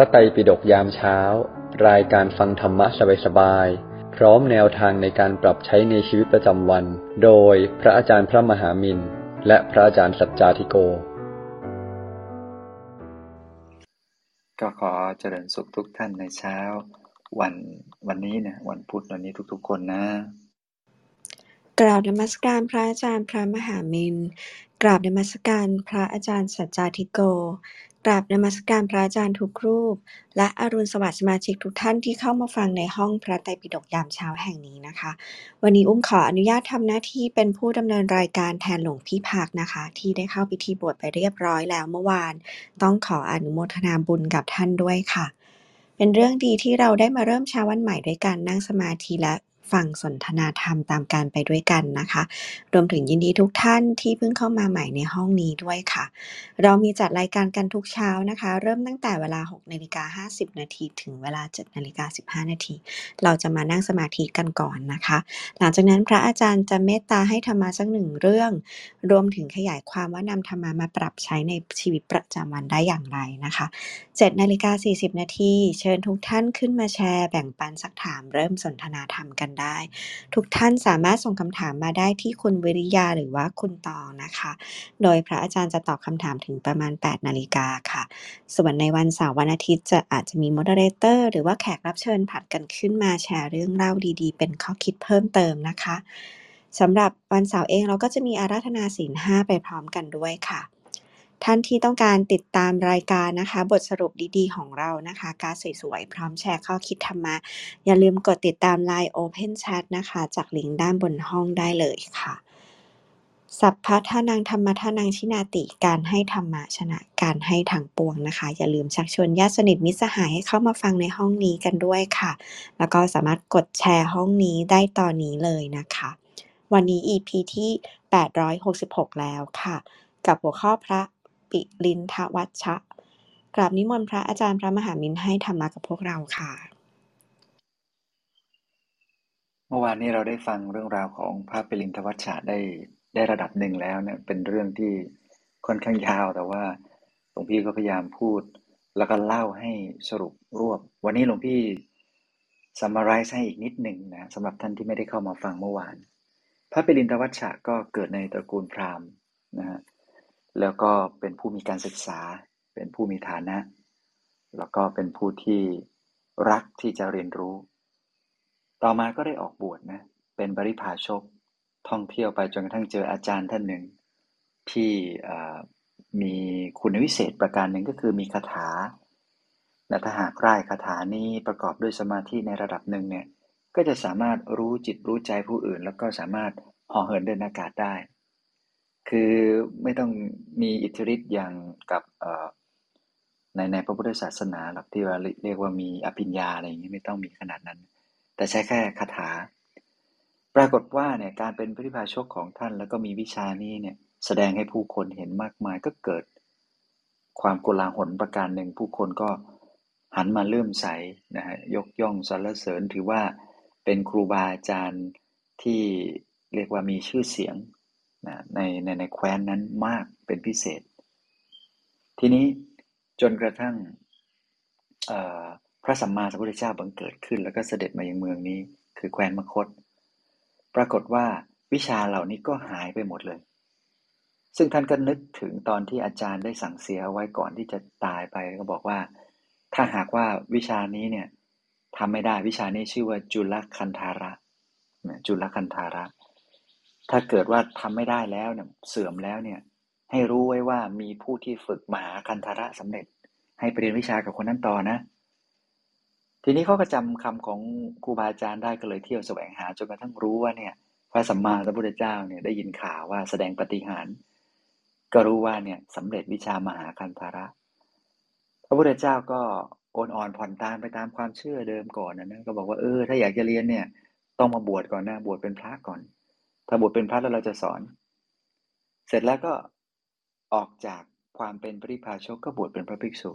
ระไตรปิฎกยามเช้า รายการฟังธรรมะสบายๆ พร้อมแนวทางในการปรับใช้ในชีวิตประจำวัน โดยพระอาจารย์พระมหามินและพระอาจารย์สัจจาธิโก ก็ขอเจริญสุขทุกท่านในเช้า วันวันนี้เนี่ยวันพุธวันนี้ทุกๆคนนะ กราบนมัสการพระอาจารย์พระมหามินกราบนมัสการพระอาจารย์สัจจาธิโก กราบนมัสการพระอาจารย์ทุกรูป และอรุณสวัสดิ์สมาชิกทุกท่านที่เข้ามาฟังในห้องพระไตรปิฎกยามเช้าแห่งนี้นะคะ วันนี้อุ้มขออนุญาตทำหน้าที่เป็นผู้ดำเนินรายการแทนหลวงพี่พักนะคะ ที่ได้เข้าพิธีบวชไปเรียบร้อยแล้วเมื่อวาน ต้องขออนุโมทนาบุญกับท่านด้วยค่ะ เป็นเรื่องดีที่เราได้มาเริ่มเช้าวันใหม่ด้วยการนั่งสมาธิและ ฟังสนทนาธรรมตามการไปด้วยกันนะคะ รวมถึงยินดีทุกท่านที่เพิ่งเข้ามาใหม่ในห้องนี้ด้วยค่ะ เรามีจัดรายการกันทุกเช้านะคะ เริ่มตั้งแต่เวลา6นาฬิกา50 นาทีถึงเวลา7นาฬิกา15 นาที เราจะมานั่งสมาธิกันก่อนนะคะ หลังจากนั้นพระอาจารย์จะเมตตาให้ธรรมะสักหนึ่งเรื่อง รวมถึงขยายความว่านำธรรมะมาปรับใช้ในชีวิตประจำวันได้อย่างไรนะคะ7นาฬิกา40 นาทีเชิญทุกท่านขึ้นมาแชร์แบ่งปันสักถามเริ่มสนทนาธรรมกันได้ ทุกท่านสามารถส่งคำถามมาได้ที่คุณวิริยาหรือว่าคุณตองนะคะ โดยพระอาจารย์จะตอบคำถามถึงประมาณ 8 นาฬิกาค่ะ ส่วนในวันเสาร์วันอาทิตย์จะอาจจะมี m o เ e เรเตอร์หรือว่าแขกรับเชิญผัดกันขึ้นมาแชร์เรื่องเล่าดีๆ เป็นข้อคิดเพิ่มเติมนะคะสำหรับวันเสาร์เองเราก็จะมีอาราธนาศีลห้าไปพร้อมกันด้วยค่ะ ท่านที่ต้องการติดตามรายการนะคะ บทสรุปดีๆ ของเรานะคะการสวยๆ พร้อมแชร์ข้อคิดธรรมะ อย่าลืมกดติดตาม Line Open Chat นะคะ จากลิงก์ด้านบนห้องได้เลยค่ะ สัพพะทานังธรรมะทานังชินาติการให้ธรรมะชนะการให้ทางปวงนะคะ อย่าลืมชักชวนญาติสนิทมิตรสหายให้เข้ามาฟังในห้องนี้กันด้วยค่ะ แล้วก็สามารถกดแชร์ห้องนี้ได้ตอนนี้เลยนะคะ วันนี้ EP ที่ 866 แล้วค่ะ กับหัวข้อพระ ปิลินทวัชชะ กราบนิมนต์พระอาจารย์พระมหามินให้ธรรมะกับพวกเราค่ะ เมื่อวานนี้เราได้ฟังเรื่องราวของพระปิลินทวัชชะได้ได้ระดับหนึ่งแล้วเนี่ยเป็นเรื่องที่ค่อนข้างยาวแต่ว่าหลวงพี่ก็พยายามพูด แล้วก็เล่าให้สรุปรวบ วันนี้หลวงพี่ส m ม r i z e ให้อีกนิดหนึ่งนะสำหรับท่านที่ไม่ได้เข้ามาฟังเมื่อวาน พระปิลินทวัชชะก็เกิดในตระกูลพราหมณ์นะฮะ แล้วก็เป็นผู้มีการศึกษา เป็นผู้มีฐานะ แล้วก็เป็นผู้ที่รักที่จะเรียนรู้ ต่อมาก็ได้ออกบวชนะ เป็นบริพาชก ท่องเที่ยวไปจนกระทั่งเจออาจารย์ท่านหนึ่ง ที่มีคุณวิเศษประการหนึ่งก็คือมีคาถาและถ้าหากไร่ายคาถานี้ประกอบด้วยสมาธิในระดับหนึ่งเนี่ย ก็จะสามารถรู้จิตรู้ใจผู้อื่น แล้วก็สามารถห่อเหินเดินอากาศได้ คือไม่ต้องมีอิทธิฤทธิ์อย่างกับในในพระพุทธศาสนาหรอกที่ว่าเรียกว่ามีอภิญญาอะไรอย่างนี้ไม่ต้องมีขนาดนั้น แต่ใช้แค่คาถา ปรากฏว่าเนี่ยการเป็นพระพาชกของท่านแล้วก็มีวิชานี้เนี่ยแสดงให้ผู้คนเห็นมากมายก็เกิด ความโกลาหลประการหนึ่งผู้คนก็หันมาเริ่มใสนะฮะยกย่องสรรเสริญถือว่าเป็นครูบาอาจารย์ที่เรียกว่ามีชื่อเสียง นะในในในแคว้นนั้นมากเป็นพิเศษ ทีนี้จนกระทั่งพระสัมมาสัมพุทธเจ้าบังเกิดขึ้น แล้วก็เสด็จมายังเมืองนี้ คือแคว้นมคต ปรากฏว่าวิชาเหล่านี้ก็หายไปหมดเลย ซึ่งท่านก็นึกถึงตอนที่อาจารย์ได้สั่งเสียไว้ก่อนที่จะตายไปก็บอกว่า ถ้าหากว่าวิชานี้เนี่ยทำไม่ได้วิชานี้ชื่อว่าจุลคันธาระจุลคันธาระ ถ้าเกิดว่าทำไม่ได้แล้วเนี่ยเสื่อมแล้วเนี่ย ให้รู้ไว้ว่ามีผู้ที่ฝึกมหาคันธาระสำเร็จ ให้ไปเรียนวิชากับคนนั้นต่อนะ ทีนี้เขาก็จำคำของครูบาอาจารย์ได้ก็เลยเที่ยวแสวงหาจนกระทั่งรู้ว่าเนี่ย พระสัมมาสัมพุทธเจ้าเนี่ยได้ยินข่าวว่าแสดงปฏิหาร ก็รู้ว่าเนี่ยสำเร็จวิชามหาคันธาระ พระพุทธเจ้าก็โอนอ่อนผ่อนตามไปตามความเชื่อเดิมก่อนนะนะก็บอกว่าเออถ้าอยากจะเรียนเนี่ย ต้องมาบวชก่อนนะบวชเป็นพระก่อน ถ้าบวชเป็นพระแล้วเราจะสอน เสร็จแล้วก็ออกจากความเป็นปริพาชกก็บวชเป็นพระภิกษุ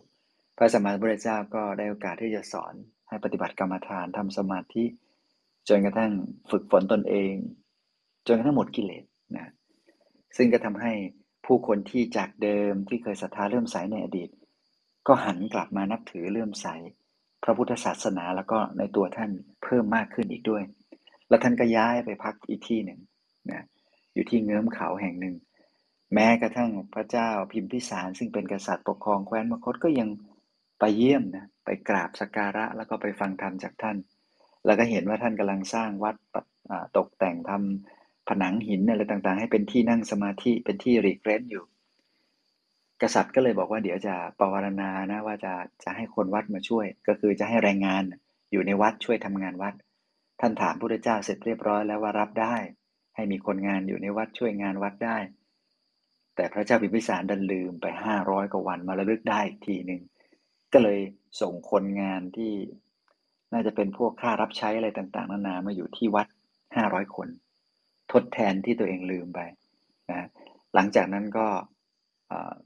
พระสัมมาสัมพุทธเจ้าก็ได้โอกาสที่จะสอนให้ปฏิบัติกรรมฐานทำสมาธิจนกระทั่งฝึกฝนตนเอง จนกระทั่งหมดกิเลสนะซึ่งก็ทำให้ผู้คนที่จากเดิมที่เคยศรัทธาเริ่มใสในอดีต ก็หันกลับมานับถือเลื่อมใสพระพุทธศาสนาแล้วก็ในตัวท่านเพิ่มมากขึ้นอีกด้วย แล้วท่านก็ย้ายไปพักอีกที่หนึ่ง นะอยู่ที่เงื้อมเขาแห่งหนึ่ง แม้กระทั่งพระเจ้าพิมพิสารซึ่งเป็นกษัตริย์ปกครองแคว้นมคตก็ยังไปเยี่ยมนะไปกราบสักการะแล้วก็ไปฟังธรรมจากท่าน แล้วก็เห็นว่าท่านกำลังสร้างวัดตกแต่งทำผนังหินอะไรต่างๆ ให้เป็นที่นั่งสมาธิเป็นที่รีเกรนอยู่ กษัตริย์ก็เลยบอกว่าเดี๋ยวจะปวารณานะว่าจะจะให้คนวัดมาช่วย ก็คือจะให้แรงงานอยู่ในวัดช่วยทำงานวัด ท่านถามพระเจ้าเสร็จเรียบร้อยแล้วว่ารับได้ ให้มีคนงานอยู่ในวัดช่วยงานวัดได้ แต่พระเจ้าพิมพิสารดันลืมไปห้าร้อยกว่าวันมาระลึกได้อีกทีหนึ่งก็เลยส่งคนงานที่น่าจะเป็นพวกค่ารับใช้อะไรต่างๆ นานามาอยู่ที่วัดห้าร้อยคน ทดแทนที่ตัวเองลืมไปนะหลังจากนั้นก็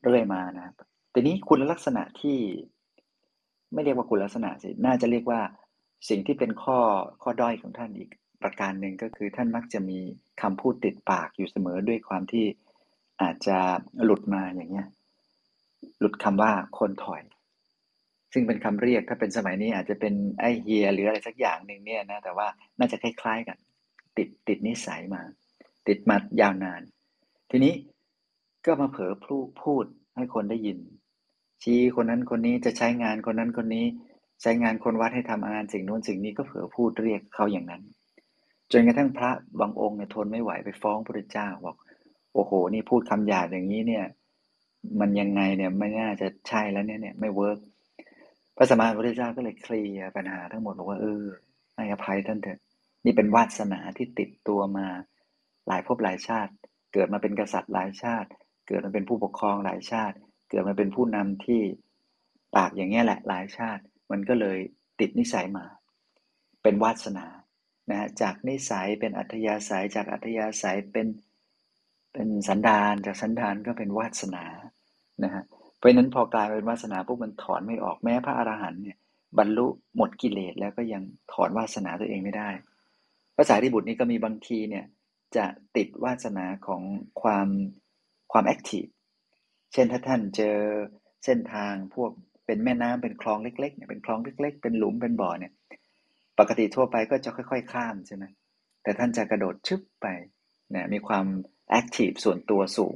เรื่อยมานะทีนี้คุณลักษณะที่ไม่เรียกว่าคุณลักษณะสิ น่าจะเรียกว่าสิ่งที่เป็นข้อข้อด้อยของท่านอีก ประการหนึ่งก็คือท่านมักจะมีคำพูดติดปากอยู่เสมอด้วยความที่อาจจะหลุดมาอย่างเงี้ยหลุดคำว่าคนถอย ซึ่งเป็นคำเรียกถ้าเป็นสมัยนี้อาจจะเป็นไอเฮียหรืออะไรสักอย่างหนึ่งเนี่ยนะแต่ว่าน่าจะคล้ายๆกัน ติดติดนิสัยมา ติดมายาวนาน ทีนี้ก็มาเผลอพูดพูดให้คนได้ยิน ชี้คนนั้นคนนี้จะใช้งานคนนั้นคนนี้ ใช้งานคนวัดให้ทำงานสิ่งโน้นสิ่งนี้ก็เผลอพูดเรียกเขาอย่างนั้น จนกระทั่งพระบางองค์เนี่ยทนไม่ไหวไปฟ้องพระเจ้าบอก โอ้โห นี่พูดคำหยาบอย่างนี้เนี่ย มันยังไงเนี่ยไม่น่าจะใช่แล้วเนี่ยเนี่ยไม่เวิร์กพระสมมาพุทธเจ้าก็เลยเคลียร์ปัญหาทั้งหมดบอกว่าเออให้อภัยท่านเถอะ นี่เป็นวาสนาที่ติดตัวมาหลายภพหลายชาติ เกิดมาเป็นกษัตริย์หลายชาติ เกิดมาเป็นผู้ปกครองหลายชาติ เกิดมาเป็นผู้นำที่ปากอย่างเงี้ยแหละหลายชาติ มันก็เลยติดนิสัยมา เป็นวาสนา นะจากนิสัยเป็นอัธยาศัยจากอัธยาศัยเป็นเป็นสันดานจากสันดานก็เป็นวาสนานะฮะเพราะนั้นพอกลายเป็นวาสนาปุ๊บมันถอนไม่ออกแม้พระอรหันต์เนี่ยบรรลุหมดกิเลสแล้วก็ยังถอนวาสนาตัวเองไม่ได้ภาษาที่บุตรนี้ก็มีบางทีเนี่ยจะติดวาสนาของความความแอคทีฟเช่นถ้าท่านเจอเส้นทางพวกเป็นแม่น้ำเป็นคลองเล็กๆเนี่ยเป็นคลองเล็ก ๆ เป็นหลุมเป็นบ่อเนี่ย ปกติทั่วไปก็จะค่อย ๆ ข้ามใช่ไหมแต่ท่านจะกระโดดชึบไปนี่ยมีความแอคทีฟส่วนตัวสูง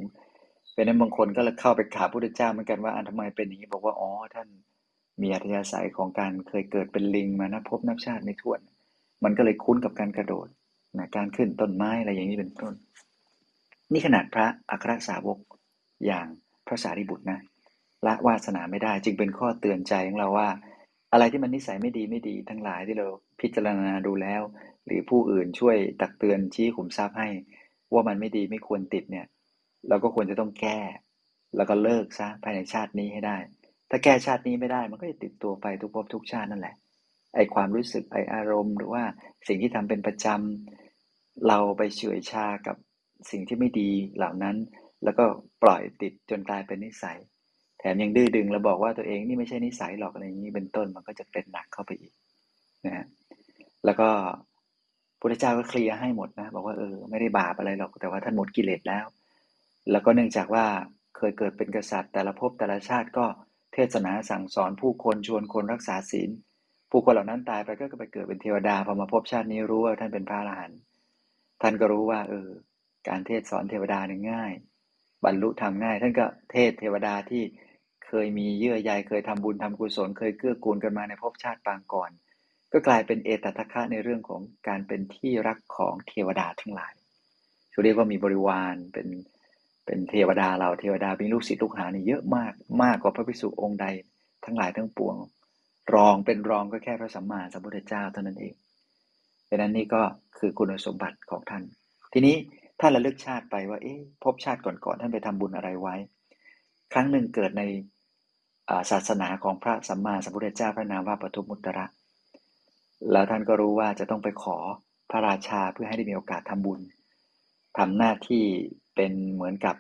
เป็นนั้นบางคนก็เลยเข้าไปถามพระพุทธเจ้าเหมือนกันว่าอันทำไมเป็นอย่างนี้บอกว่าอ๋อท่านมีอัธยาศัยของการเคยเกิดเป็นลิงมานับพบนับชาติไม่ถ้วน มันก็เลยคุ้นกับการกระโดดนะการขึ้นต้นไม้อะไรอย่างนี้เป็นต้น นี่ขนาดพระอัครสาวกอย่างพระสารีบุตรนะละวาสนาไม่ได้จึงเป็นข้อเตือนใจของเราว่า อะไรที่มันนิสัยไม่ดีไม่ดีทั้งหลายที่เรา พิจารณาดูแล้ว หรือผู้อื่นช่วยตักเตือนชี้ขุมทรัพย์ให้ ว่ามันไม่ดีไม่ควรติดเนี่ย เราก็ควรจะต้องแก้ แล้วก็เลิกซะภายในชาตินี้ให้ได้ ถ้าแก้ชาตินี้ไม่ได้มันก็จะติดตัวไปทุกภพทุกชาตินั่นแหละไอความรู้สึกไออารมณ์ หรือว่าสิ่งที่ทำเป็นประจำเราไปเฉื่อยชากับสิ่งที่ไม่ดีเหล่านั้น แล้วก็ปล่อยติดจนกลายเป็นนิสัย แถมยังดื้อดึงแล้วบอกว่าตัวเองนี่ไม่ใช่นิสัยหรอกอะไรอย่างนี้เป็นต้นมันก็จะเป็นหนักเข้าไปอีกนะฮะ แล้วก็พระเจ้าก็เคลียร์ให้หมดนะ บอกว่าเออไม่ได้บาปอะไรหรอกแต่ว่าท่านหมดกิเลสแล้ว แล้วก็เนื่องจากว่าเคยเกิดเป็นกษัตริย์ แต่ละภพแต่ละชาติก็เทศนาสั่งสอนผู้คนชวนคนรักษาศีล ผู้คนเหล่านั้นตายไปก็ไปเกิดเป็นเทวดาพอมาพบชาตินี้รู้ว่าท่านเป็นพระอรหันต์ท่านก็รู้ว่า เออ การเทศสอนเทวดาเนี่ยง่าย บรรลุทำง่าย ท่านก็เทศเทวดาที่เคยมีเยื่อใยเคยทำบุญทำกุศล เคยเกื้อกูลกันมาในภพชาติปางก่อน ก็กลายเป็นเอตตะคะในเรื่องของการเป็นที่รักของเทวดาทั้งหลายเขาเรียกว่ามีบริวารเป็นเป็นเทวดาเราเทวดามีลูกศิษย์ลูกหานี่เยอะมากมากกว่าพระภิกษุองค์ใดทั้งหลายทั้งปวง รองเป็นรองก็แค่พระสัมมาสัมพุทธเจ้าเท่านั้นเองดังนั้นนี่ก็คือคุณสมบัติของท่าน ทีนี้ถ้าระลึกชาติไปว่าเอ๊ะพบชาติก่อนๆท่านไปทำบุญอะไรไว้ ครั้งหนึ่งเกิดในศาสนาของพระสัมมาสัมพุทธเจ้าพระนามว่าปทุมมุตระ แล้วท่านก็รู้ว่าจะต้องไปขอพระราชาเพื่อให้ได้มีโอกาสทำบุญทำหน้าที่เป็นเหมือนกับ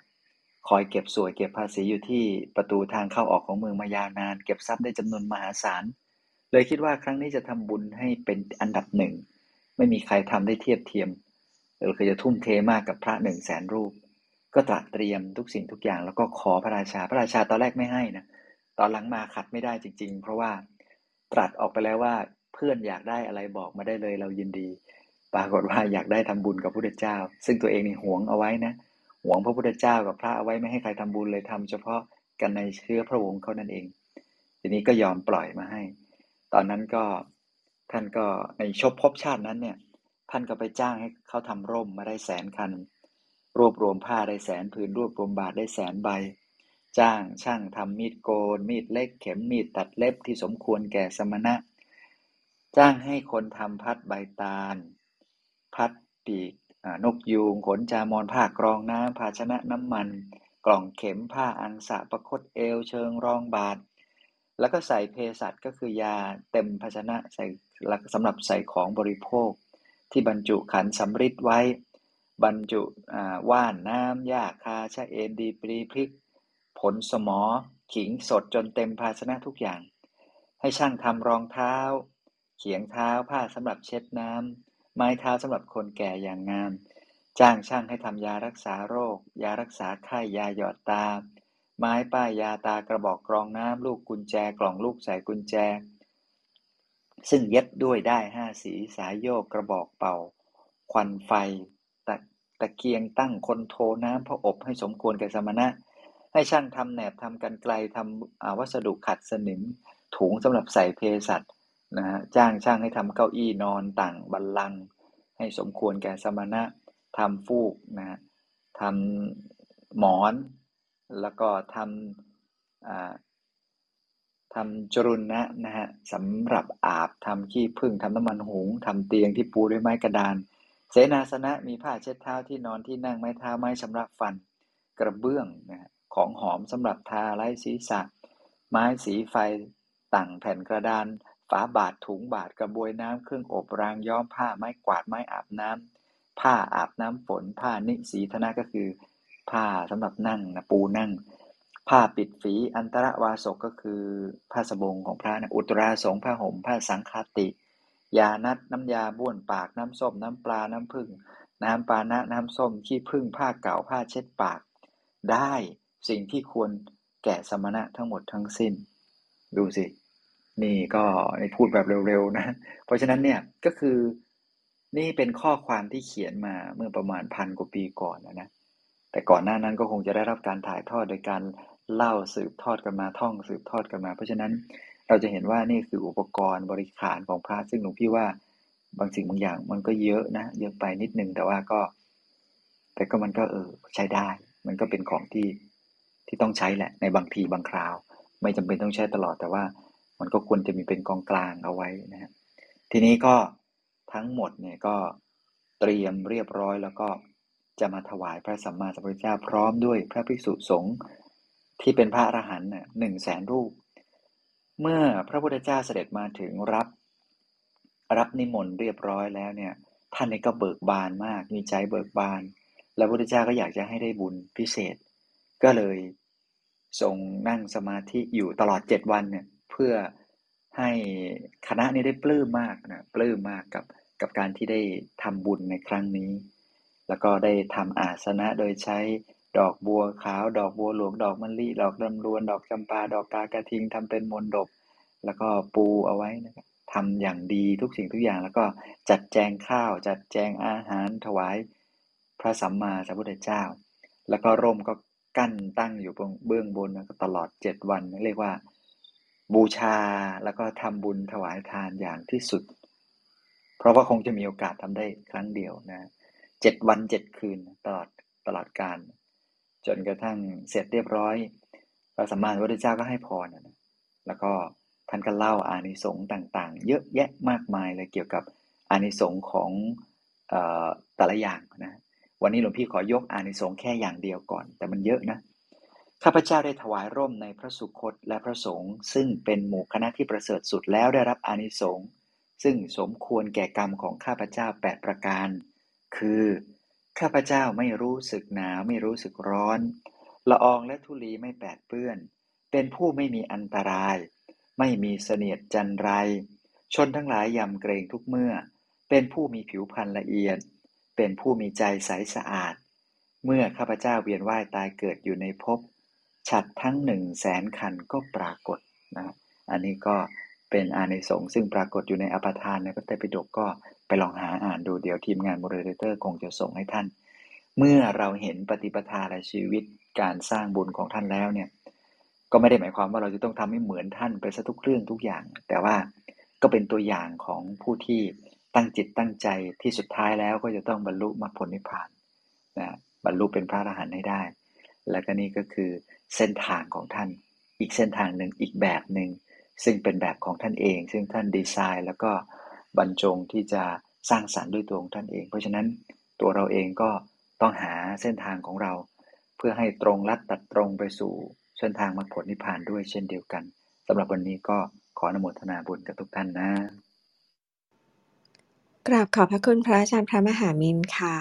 คอยเก็บสวยเก็บภาษีอยู่ที่ประตูทางเข้าออกของเมืองมายาวนาน เก็บทรัพย์ได้จำนวนมหาศาล เลยคิดว่าครั้งนี้จะทำบุญให้เป็นอันดับหนึ่ง ไม่มีใครทำได้เทียบเทียมเราเคยจะทุ่มเทมากกับพระหนึ่งแสนรูป ก็ตรัสเตรียมทุกสิ่งทุกอย่างแล้วก็ขอพระราชา พระราชาตอนแรกไม่ให้นะ ตอนหลังมาขัดไม่ได้จริง ๆ เพราะว่าตรัสออกไปแล้วว่า พื่อนอยากได้อะไรบอกมาได้เลยเรายินดี ปรากฏว่าอยากได้ทำบุญกับพระพุทธเจ้า ซึ่งตัวเองนี่หวงเอาไว้นะหวงพระพุทธเจ้ากับพระเอาไว้ไม่ให้ใครทำบุญเลยทำเฉพาะกันในเชื้อพระวงศ์เขานั่นเอง ทีนี้ก็ยอมปล่อยมาให้ ตอนนั้นก็ท่านก็ในชบพบชาตินั้นเนี่ยท่านก็ไปจ้างให้เขาทำร่มมาได้แสนคัน รวบรวมผ้าได้แสนผืนรวบรวมบาทได้แสนใบ จ้างช่างทำมีดโกน มีดเล็กเข็มมีดตัดเล็บที่สมควรแก่สมณะ จ้างให้คนทำพัดใบตาล พัดปีกนกยูงขนจามอนผ้ากรองน้ำภาชนะน้ำมัน กล่องเข็มผ้าอังสะประคตเอวเชิงรองบาทแล้วก็ใส่เภสัชก็คือยาเต็มภาชนะใส่สำหรับใส่ของบริโภค ที่บรรจุขันสำริดไว้ บรรจุว่านน้ำหญ้าคาชะเอ็นดีปรีพริก ผลสมอ ขิงสดจนเต็มภาชนะทุกอย่าง ให้ช่างทำรองเท้า เขียงเท้าผ้าสำหรับเช็ดน้ำไม้เท้าสำหรับคนแก่อย่างงาม จ้างช่างให้ทำยารักษาโรค ยารักษาไข้ยาหยอดตา ไม้ป้ายยาตากระบอกกรองน้ำลูกกุญแจกล่องลูกใส่กุญแจ ซึ่งเย็บด้วยได้ห้าสีสายโยกกระบอกเป่า ควันไฟตะตะเกียงตั้งคนโทน้ำพระอบให้สมควรแก่สมณะ ให้ช่างทำแหนบทำกันไกลทำวัสดุขัดสนิมถุงสำหรับใส่เพสัต นะฮะจ้างช่างให้ทำเก้าอี้นอนต่างบัลลังให้สมควรแก่สมณะทำฟูกนะฮะทำหมอน แล้วก็ทำทำจรุณนะนะฮะสำหรับอาบทำขี้ผึ้งทำน้ำมันหุงทำเตียงที่ปูด้วยไม้กระดาน เสนาสนะมีผ้าเช็ดเท้าที่นอนที่นั่งไม้เท้าไม้ชำระฟัน กระเบื้องนะของหอมสำหรับทาไร้ศีรษะ ไม้สีไฟต่างแผ่นกระดาน ฝาบาทถุงบาทกระบวยน้ำเครื่องอบรางย้อมผ้าไม้กวาดไม้อาบน้ำผ้าอาบน้ำฝน ผ้านิสีธนะก็คือ ผ้าสำหรับนั่งนะปูนั่ง ผ้าปิดฝีอันตรวาสกก็คือ ผ้าสบงของพระนะอุตราสงผ้าห่มผ้าสังคติ ยานัดน้ำยาบ้วนปากน้ำส้มน้ำปลาน้ำผึ้งน้ำปานะน้ำส้มขี้ผึ้งผ้าเก่าผ้าเช็ดปาก ได้สิ่งที่ควรแก่สมณะทั้งหมดทั้งสิ้น ดูสิ นี่ก็พูดแบบเร็วๆนะ เพราะฉะนั้นเนี่ยก็คือนี่เป็นข้อความที่เขียนมาเมื่อประมาณพันกว่าปีก่อนนะนะ แต่ก่อนหน้านั้นก็คงจะได้รับการถ่ายทอดโดยการเล่าสืบทอดกันมาท่องสืบทอดกันมา เพราะฉะนั้นเราจะเห็นว่านี่คืออุปกรณ์บริขารของพระซึ่งหลวงพี่ว่าบางสิ่งบางอย่างมันก็เยอะนะเยอะไปนิดนึงแต่ว่าก็ แต่ก็มันก็เออใช้ได้ มันก็เป็นของที่ที่ต้องใช้แหละในบางทีบางคราว ไม่จำเป็นต้องใช้ตลอดแต่ว่า มันก็ควรจะมีเป็นกองกลางเอาไว้นะฮะทีนี้ก็ทั้งหมดเนี่ยก็เตรียมเรียบร้อยแล้วก็จะมาถวายพระสัมมาสัมพุทธเจ้าพร้อมด้วยพระภิกษุสงฆ์ที่เป็นพระอรหันต์หนึ่งแสนรูป เมื่อพระพุทธเจ้าเสด็จมาถึงรับ รับนิมนต์เรียบร้อยแล้วเนี่ยท่านนี่ก็เบิกบานมาก มีใจเบิกบาน แล้วพระพุทธเจ้าก็อยากจะให้ได้บุญพิเศษ ก็เลยทรงนั่งสมาธิอยู่ตลอดเจ็ดวันเนี่ย พื่อให้คณะนี้ได้ปลื้มมากนะปลื้มมากกับกับการที่ได้ทำบุญในครั้งนี้ แล้วก็ได้ทำอาสนะโดยใช้ดอกบัวขาว ดอกบัวหลวงดอกมะลิดอกลำรวน ดอกจำปาดอกกากระทิงทำเป็นมนดบแล้วก็ปูเอาไว้นะครับทำอย่างดีทุกสิ่งทุกอย่าง แล้วก็จัดแจงข้าว จัดแจงอาหารถวายพระสัมมาสัมพุทธเจ้า แล้วก็ร่มก็กั้นตั้งอยู่เบื้องบนตลอดเจ็ดวันเรียกว่า บูชาแล้วก็ทำบุญถวายทานอย่างที่สุด เพราะว่าคงจะมีโอกาสทำได้ครั้งเดียวนะเจ็ดวันเจ็ดคืนตลอดตลอดการ จนกระทั่งเสร็จเรียบร้อยพระสัมมาสัมพุทธเจ้าก็ให้พรนะแล้วก็ท่านก็เล่าอานิสงส์ต่างๆ เยอะแยะมากมายเลยเกี่ยวกับอานิสงส์ของแต่ละอย่างนะวันนี้หลวงพี่ขอยกอานิสงส์แค่อย่างเดียวก่อน แต่มันเยอะนะ ข้าพเจ้าได้ถวายร่มในพระสุคตและพระสงฆ์ซึ่งเป็นหมู่คณะที่ประเสริฐสุดแล้วได้รับอานิสงส์ซึ่งสมควรแก่กรรมของข้าพเจ้า8ประการ คือ ข้าพเจ้าไม่รู้สึกหนาวไม่รู้สึกร้อน ละอองและธุลีไม่แปดเปื้อน เป็นผู้ไม่มีอันตราย ไม่มีเสนียดจัญไร ชนทั้งหลายยำเกรงทุกเมื่อ เป็นผู้มีผิวพรรณละเอียด เป็นผู้มีใจใสสะอาด เมื่อข้าพเจ้าเวียนว่ายตายเกิดอยู่ในภพ ฉัตรทั้งหนึ่งแสนคันก็ปรากฏนะอันนี้ก็เป็นอานิสงส์ซึ่งปรากฏอยู่ในอปทานในพระไตรปิฎกก็ไปลองหาอ่านดูเดี๋ยวทีมงาน moderator คงจะส่งให้ท่าน เมื่อเราเห็นปฏิปทาในชีวิตการสร้างบุญของท่านแล้วเนี่ยก็ไม่ได้หมายความว่าเราจะต้องทำให้เหมือนท่านไปซะทุกเรื่องทุกอย่าง แต่ว่าก็เป็นตัวอย่างของผู้ที่ตั้งจิตตั้งใจที่สุดท้ายแล้วก็จะต้องบรรลุมรรคผลนิพพานนะบรรลุเป็นพระอรหันต์ให้ได้ และก็นี่ก็คือ เส้นทางของท่าน อีกเส้นทางหนึ่งอีกแบบหนึ่งซึ่งเป็นแบบของท่านเอง ซึ่งท่านดีไซน์ แล้วก็บรรจงที่จะสร้างสรรค์ด้วยตัวของท่านเอง เพราะฉะนั้นตัวเราเองก็ต้องหาเส้นทางของเรา เพื่อให้ตรงลัดตัดตรงไปสู่เส้นทางมรรคผลนิพพานด้วยเช่นเดียวกันสำหรับวันนี้ก็ขออนุโมทนาบุญกับทุกท่านนะกราบขอบพระคุณพระอาจารย์พระมหามินค่ะ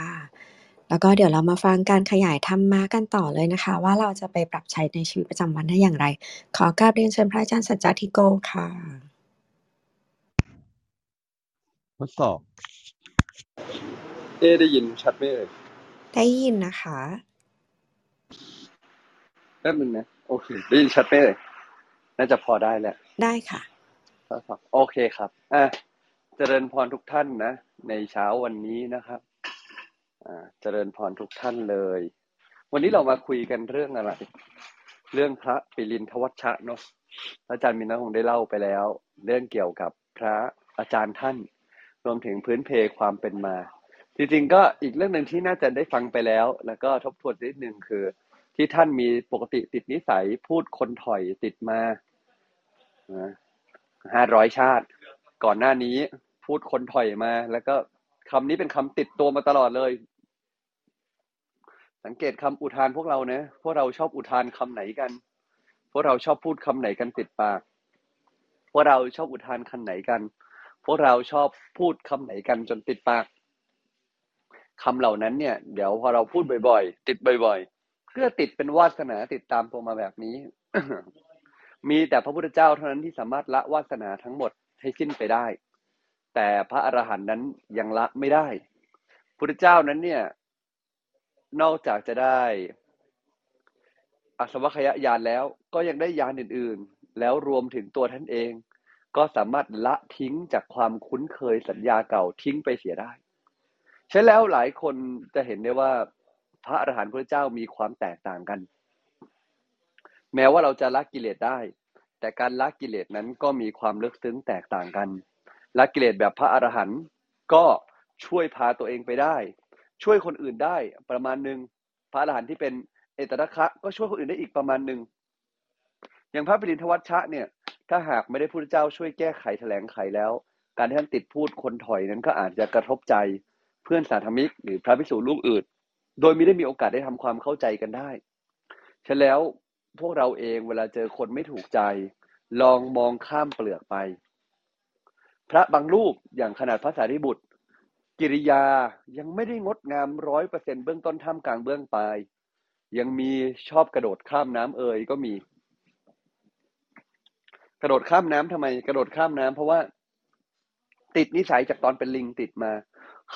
แล้วก็เดี๋ยวเรามาฟังการขยายธรรมะกันต่อเลยนะคะ ว่าเราจะไปปรับใช้ในชีวิตประจำวันได้อย่างไร ขอกราบเรียนเชิญพระอาจารย์สัจจทิโกค่ะ ทดสอบ เอได้ยินชัดไหมเอ่ยได้ยินนะคะ แป๊บนึงนะ โอเค ได้ยินชัดไหมเอ่ยน่าจะพอได้แหละได้ค่ะ ทดสอบ โอเคครับ อะเจริญพรทุกท่านนะ ในเช้าวันนี้นะครับอ่า เจริญพรทุกท่านเลย วันนี้เรามาคุยกันเรื่องอะไร เรื่องพระปิรินทวัชชะเนาะอาจารย์มินนะคงได้เล่าไปแล้ว เรื่องเกี่ยวกับพระอาจารย์ท่าน รวมถึงพื้นเพความเป็นมา จริงๆก็อีกเรื่องหนึ่งที่น่าจะได้ฟังไปแล้ว แล้วก็ทบทวนนิดนึงคือ ที่ท่านมีปกติติดนิสัยพูดคนถอยติดมาห้าร้อยชาติ ก่อนหน้านี้พูดคนถอยมา แล้วก็คำนี้เป็นคำติดตัวมาตลอดเลย สังเกตคำอุทานพวกเราเนะพวกเราชอบอุทานคำไหนกัน พวกเราชอบพูดคำไหนกันติดปาก พวกเราชอบอุทานคำไหนกัน พวกเราชอบพูดคำไหนกันจนติดปากคำเหล่านั้นเนี่ย เดี๋ยวพอเราพูดบ่อย ๆ ติดบ่อย ๆ เพื่อติดเป็นวาสนาติดตามตัวมาแบบนี้ มีแต่พระพุทธเจ้าเท่านั้นที่สามารถละวาสนาทั้งหมดให้สิ้นไปได้ แต่พระอรหันต์นั้นยังละไม่ได้พุทธเจ้านั้นเนี่ย นอกจากจะได้อสวคยญาณแล้วก็ยังได้ญาณอื่น ๆ แล้วรวมถึงตัวท่านเอง ก็สามารถละทิ้งจากความคุ้นเคยสัญญาเก่าทิ้งไปเสียได้ ใช่แล้วหลายคนจะเห็นได้ว่าพระอรหันต์พระเจ้ามีความแตกต่างกัน แม้ว่าเราจะละกิเลสได้ แต่การละกิเลสนั้นก็มีความลึกซึ้งแตกต่างกันละกิเลสแบบพระอรหันต์ก็ช่วยพาตัวเองไปได้ ช่วยคนอื่นได้ประมาณหนึ่งพระอรหันต์ที่เป็นเอตระคะก็ช่วยคนอื่นได้อีกประมาณหนึ่งอย่างพระปิรินทวัชชะเนี่ย ถ้าหากไม่ได้พระเจ้าช่วยแก้ไขแถลงไขแล้ว การที่ท่านติดพูดคนถอยนั้นก็อาจจะกระทบใจเพื่อนสาธมิก หรือพระภิกษุลูกอื่น โดยไม่ได้มีโอกาสได้ทำความเข้าใจกันได้ฉะนั้นแล้วพวกเราเองเวลาเจอคนไม่ถูกใจ ลองมองข้ามเปลือกไป พระบางรูปอย่างขนาดพระสารีบุตร กิริยายังไม่ได้งดงามร้อยเปอร์เซ็นเบื้องต้นท่ามกลางเบื้องปลาย ยังมีชอบกระโดดข้ามน้ำเอ่ยก็มี กระโดดข้ามน้ำทำไม กระโดดข้ามน้ำเพราะว่า ติดนิสัยจากตอนเป็นลิงติดมา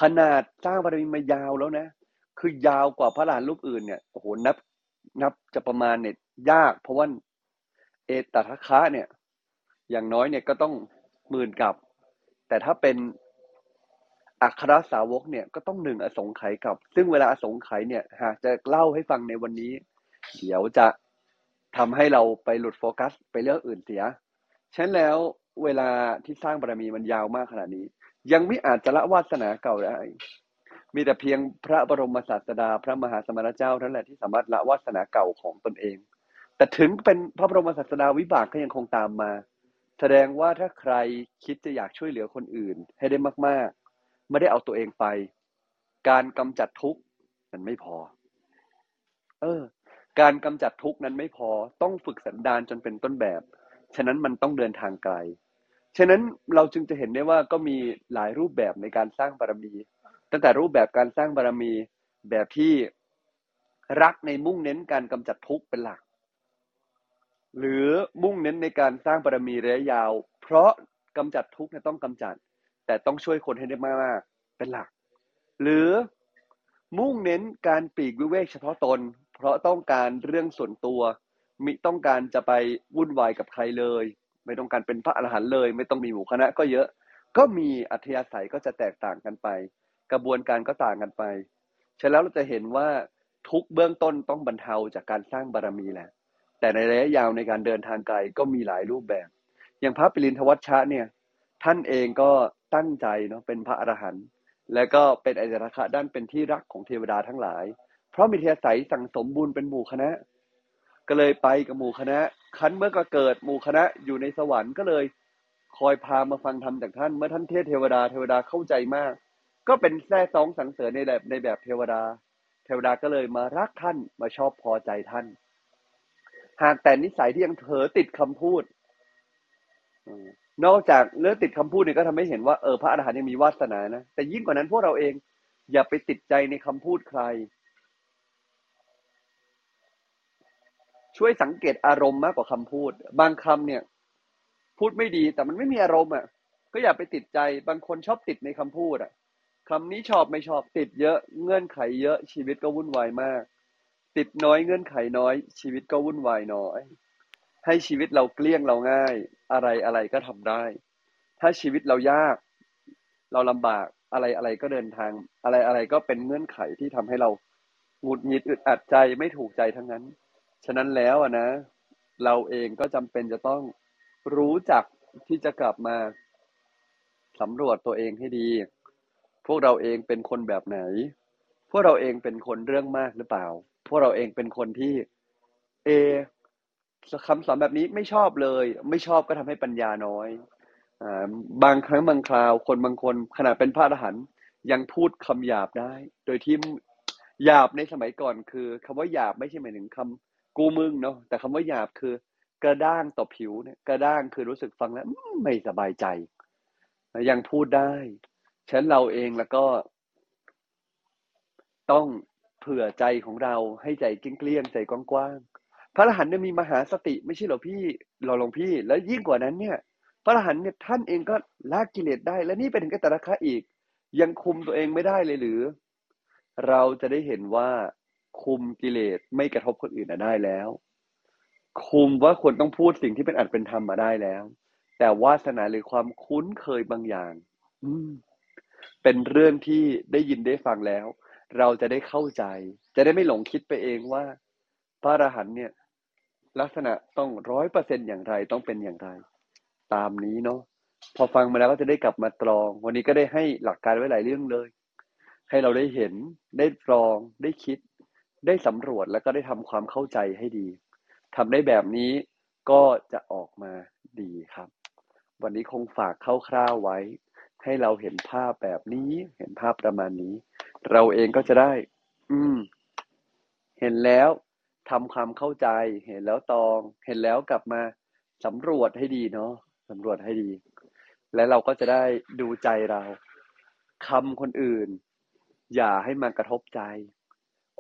ขนาดสร้างบารมีมายาวแล้วนะคือยาวกว่าพระลานรูปอื่นเนี่ยโอ้โหนับ นับจะประมาณเนี่ยยาก เพราะว่าเอตทัคคะเนี่ย อย่างน้อยเนี่ยก็ต้องหมื่นกับ แต่ถ้าเป็น อัครสาวกเนี่ยก็ต้องหนึ่งอสงไขยกับ ซึ่งเวลาอสงไขยเนี่ยหากจะเล่าให้ฟังในวันนี้ เดี๋ยวจะทำให้เราไปหลุดโฟกัส ไปเรื่องอื่นเสียฉะนั้นแล้วเวลาที่สร้างบารมีมันยาวมากขนาดนี้ ยังไม่อาจจะละวาสนาเก่าได้ มีแต่เพียงพระบรมศาสดา พระมหาสมณเจ้าเท่านั้นแหละที่สามารถละวาสนาเก่าของตนเอง แต่ถึงเป็นพระบรมศาสดาวิบากก็ยังคงตามมา แสดงว่าถ้าใครคิดจะอยากช่วยเหลือคนอื่นให้ได้มากๆ ไม่ได้เอาตัวเองไป การกำจัดทุกข์มันไม่พอ เออ การกำจัดทุกข์นั้นไม่พอ ต้องฝึกสันดานจนเป็นต้นแบบ ฉะนั้นมันต้องเดินทางไกล ฉะนั้นเราจึงจะเห็นได้ว่าก็มีหลายรูปแบบในการสร้างบารมี ตั้งแต่รูปแบบการสร้างบารมีแบบที่รักในมุ่งเน้นการกำจัดทุกข์เป็นหลัก หรือมุ่งเน้นในการสร้างบารมีระยะยาว เพราะกำจัดทุกข์เนี่ยต้องกำจัด แต่ต้องช่วยคนให้ได้มากๆเป็นหลัก หรือมุ่งเน้นการปีกวิเวกเฉพาะตน เพราะต้องการเรื่องส่วนตัว มิต้องการจะไปวุ่นวายกับใครเลย ไม่ต้องการเป็นพระอรหันต์เลย ไม่ต้องมีหมู่คณะก็เยอะ ก็มีอัธยาศัยก็จะแตกต่างกันไป กระบวนการก็ต่างกันไปฉะนั้นแล้วเราจะเห็นว่าทุกเบื้องต้นต้องบรรเทาจากการสร้างบารมีแหละ แต่ในระยะยาวในการเดินทางไกลก็มีหลายรูปแบบ อย่างพระปิรินทวัชชะเนี่ย ท่านเองก็ ตั้งใจเนาะเป็นพระอรหันต์และก็เป็นอจรคะด้านเป็นที่รักของเทวดาทั้งหลาย เพราะมีเทศัยสั่งสมบุญเป็นหมู่คณะ ก็เลยไปกับหมู่คณะคันเมื่อก็เกิดหมู่คณะอยู่ในสวรรค์ก็เลยคอยพามาฟังธรรมจากท่าน เมื่อท่านเทศเทวดาเทวดาเข้าใจมาก ก็เป็นแท้ซองสังเสริญในแบบในแบบเทวดา เทวดาก็เลยมารักท่านมาชอบพอใจท่าน หากแต่นิสัยที่ยังเผลอติดคำพูด นอกจากเรื่องติดคำพูดเนี่ยก็ทำให้เห็นว่าเออพระอรหันต์ยังมีวาสนานะแต่ยิ่งกว่านั้นพวกเราเอง อย่าไปติดใจในคำพูดใคร ช่วยสังเกตอารมณ์มากกว่าคำพูด บางคำเนี่ย พูดไม่ดีแต่มันไม่มีอารมณ์อะ ก็อย่าไปติดใจบางคนชอบติดในคำพูดอะคำนี้ชอบไม่ชอบติดเยอะเงื่อนไขเยอะชีวิตก็วุ่นวายมาก ติดน้อยเงื่อนไขน้อย ชีวิตก็วุ่นวายน้อย ให้ชีวิตเราเกลี้ยงเราง่าย อะไรอะไรก็ทำได้ ถ้าชีวิตเรายาก เราลำบากอะไรอะไรก็เดินทาง อะไรอะไรก็เป็นเงื่อนไขที่ทำให้เราหงุดหงิดอึดอัดใจไม่ถูกใจทั้งนั้น ฉะนั้นแล้วอะนะ เราเองก็จำเป็นจะต้องรู้จักที่จะกลับมาสำรวจตัวเองให้ดี พวกเราเองเป็นคนแบบไหน พวกเราเองเป็นคนเรื่องมากหรือเปล่า พวกเราเองเป็นคนที่ เอ คำสอนแบบนี้ไม่ชอบเลย ไม่ชอบก็ทำให้ปัญญาน้อยอบางครั้งบางคราวคนบางคนขนาดเป็นพระอรหันต์ยังพูดคำหยาบได้ โดยที่หยาบในสมัยก่อนคือคำว่าหยาบไม่ใช่หมายถึงคำกูมึงเนาะแต่คำว่าหยาบคือกระด้างต่อผิวเนี่ยกระด้างคือรู้สึกฟังแล้วไม่สบายใจ ยังพูดได้ฉันเราเองแล้วก็ ต้องเผื่อใจของเราให้ใจเกลี้ยงใจกว้างๆ พระอรหันต์เนี่ยมีมหาสติไม่ใช่หรอพี่เราลงพี่ แล้วยิ่งกว่านั้นเนี่ย พระอรหันต์เนี่ยท่านเองก็ละกิเลสได้ และนี่เป็นถึงกตระคะอีก ยังคุมตัวเองไม่ได้เลยหรือ เราจะได้เห็นว่าคุมกิเลสไม่กระทบคนอื่นได้แล้ว คุมว่าควรต้องพูดสิ่งที่เป็นอัตเป็นธรรมมาได้แล้ว แต่วาสนาหรือความคุ้นเคยบางอย่าง อืม เป็นเรื่องที่ได้ยินได้ฟังแล้ว เราจะได้เข้าใจ จะได้ไม่หลงคิดไปเองว่า พระอรหันต์เนี่ย ลักษณะต้องร้อยเปอร์เซ็นอย่างไรต้องเป็นอย่างไร ตามนี้เนาะพอฟังมาแล้วก็จะได้กลับมาตรอง วันนี้ก็ได้ให้หลักการไว้หลายเรื่องเลย ให้เราได้เห็นได้ตรองได้คิด ได้สำรวจแล้วก็ได้ทำความเข้าใจให้ดีทำได้แบบนี้ก็จะออกมาดีครับ วันนี้คงฝากคร่าวๆไว้ ให้เราเห็นภาพแบบนี้ เห็นภาพประมาณนี้ เราเองก็จะได้ อืม เห็นแล้ว ทำความเข้าใจเห็นแล้วตอง เห็นแล้วกลับมาสำรวจให้ดีเนาะสำรวจให้ดี และเราก็จะได้ดูใจเราคำคนอื่น อย่าให้มากระทบใจ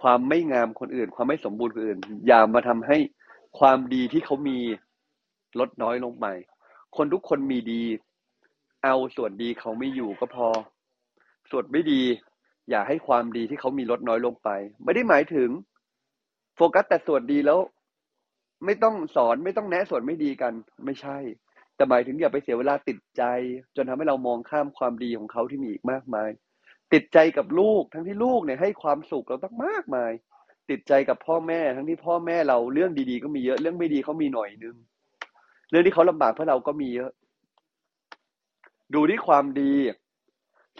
ความไม่งามคนอื่น ความไม่สมบูรณ์คนอื่น อย่ามาทำให้ความดีที่เขามีลดน้อยลงไป คนทุกคนมีดี เอาส่วนดีเขาไม่อยู่ก็พอ ส่วนไม่ดี อย่าให้ความดีที่เขามีลดน้อยลงไป ไม่ได้หมายถึง โฟกัสแต่ส่วนดีแล้ว ไม่ต้องสอนไม่ต้องแนะส่วนไม่ดีกัน ไม่ใช่ แต่หมายถึงอย่าไปเสียเวลาติดใจ จนทำให้เรามองข้ามความดีของเขาที่มีอีกมากมาย ติดใจกับลูกทั้งที่ลูกเนี่ยให้ความสุขเราตั้งมากมาย ติดใจกับพ่อแม่ ทั้งที่พ่อแม่เราเรื่องดีๆ ก็มีเยอะเรื่องไม่ดีเขามีหน่อยนึงเรื่องที่เขาลำบากเพราะเราก็มีเยอะ ดูที่ความดี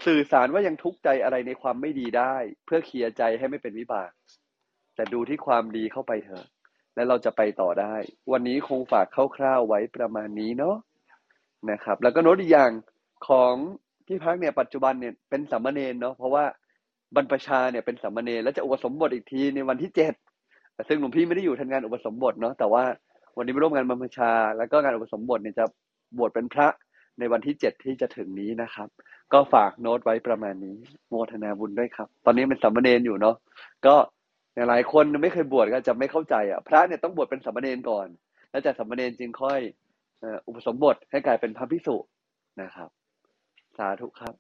สื่อสารว่ายังทุกข์ใจอะไรในความไม่ดีได้ เพื่อเคลียร์ใจให้ไม่เป็นวิบาก แต่ดูที่ความดีเข้าไปเถอะ แล้วเราจะไปต่อได้ วันนี้คงฝากคร่าวๆไว้ประมาณนี้เนาะนะครับ แล้วก็โน้ตอีกอย่างของพี่พักเนี่ยปัจจุบันเนี่ยเป็นสัมมาเนนเนาะเพราะว่าบรรพชาเนี่ยเป็นสัมมาเนนแล้วจะอุปสมบทอีกทีในวันที่เจ็ดซึ่งหลวงพี่ไม่ได้อยู่ทันงานอุปสมบทเนาะแต่ว่าวันนี้มาร่วมงานบรรพชา แล้วก็งานอุปสมบทเนี่ยจะบวชเป็นพระในวันที่เจ็ดที่จะถึงนี้นะครับ ก็ฝากโน้ตไว้ประมาณนี้ โมทนาบุญด้วยครับ ตอนนี้เป็นสามเณรอยู่เนาะก็ หลายคนไม่เคยบวชก็จะไม่เข้าใจอะพระเนี่ยต้องบวชเป็นสามเณรก่อน แล้วจากสามเณรจึงค่อยอุปสมบทให้กลายเป็นพระภิกษุนะครับ สาธุครับ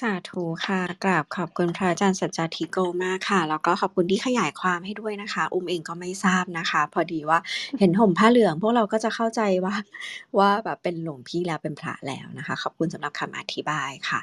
สาธุค่ะ กราบขอบคุณพระอาจารย์สัจจทิโกมากค่ะ แล้วก็ขอบคุณที่ขยายความให้ด้วยนะคะ อุ้มเองก็ไม่ทราบนะคะ พอดีว่าเห็นห่มผ้าเหลือง พวกเราก็จะเข้าใจว่าว่าแบบเป็นหลวงพี่แล้วเป็นพระแล้วนะคะ ขอบคุณสำหรับคำอธิบายค่ะ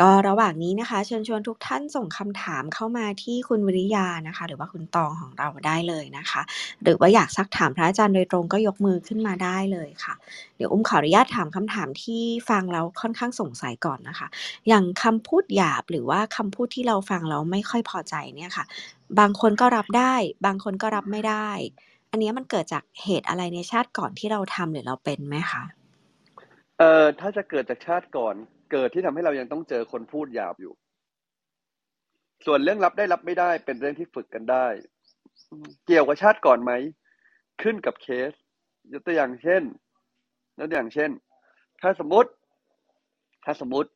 ก็ระหว่างนี้นะคะ เชิญชวนทุกท่านส่งคำถามเข้ามาที่คุณวิริยานะคะ หรือว่าคุณตองของเราได้เลยนะคะ หรือว่าอยากซักถามพระอาจารย์โดยตรงก็ยกมือขึ้นมาได้เลยค่ะเดี๋ยวอุ้มขออนุญาตถามคำถามที่ฟังแล้วค่อนข้างสงสัยก่อนนะคะ อย่างคำพูดหยาบหรือว่าคำพูดที่เราฟังแล้วไม่ค่อยพอใจเนี่ยค่ะ บางคนก็รับได้ บางคนก็รับไม่ได้ อันนี้มันเกิดจากเหตุอะไรในชาติก่อนที่เราทำหรือเราเป็นไหมคะเอ่อถ้าจะเกิดจากชาติก่อน เกิดที่ทำให้เรายังต้องเจอคนพูดหยาบอยู่ ส่วนเรื่องรับได้รับไม่ได้ เป็นเรื่องที่ฝึกกันได้ เกี่ยวกับชาติก่อนไหมขึ้นกับเคสยกตัวอย่างเช่น ยกตัวอย่างเช่น ถ้าสมมติ ถ้าสมมติ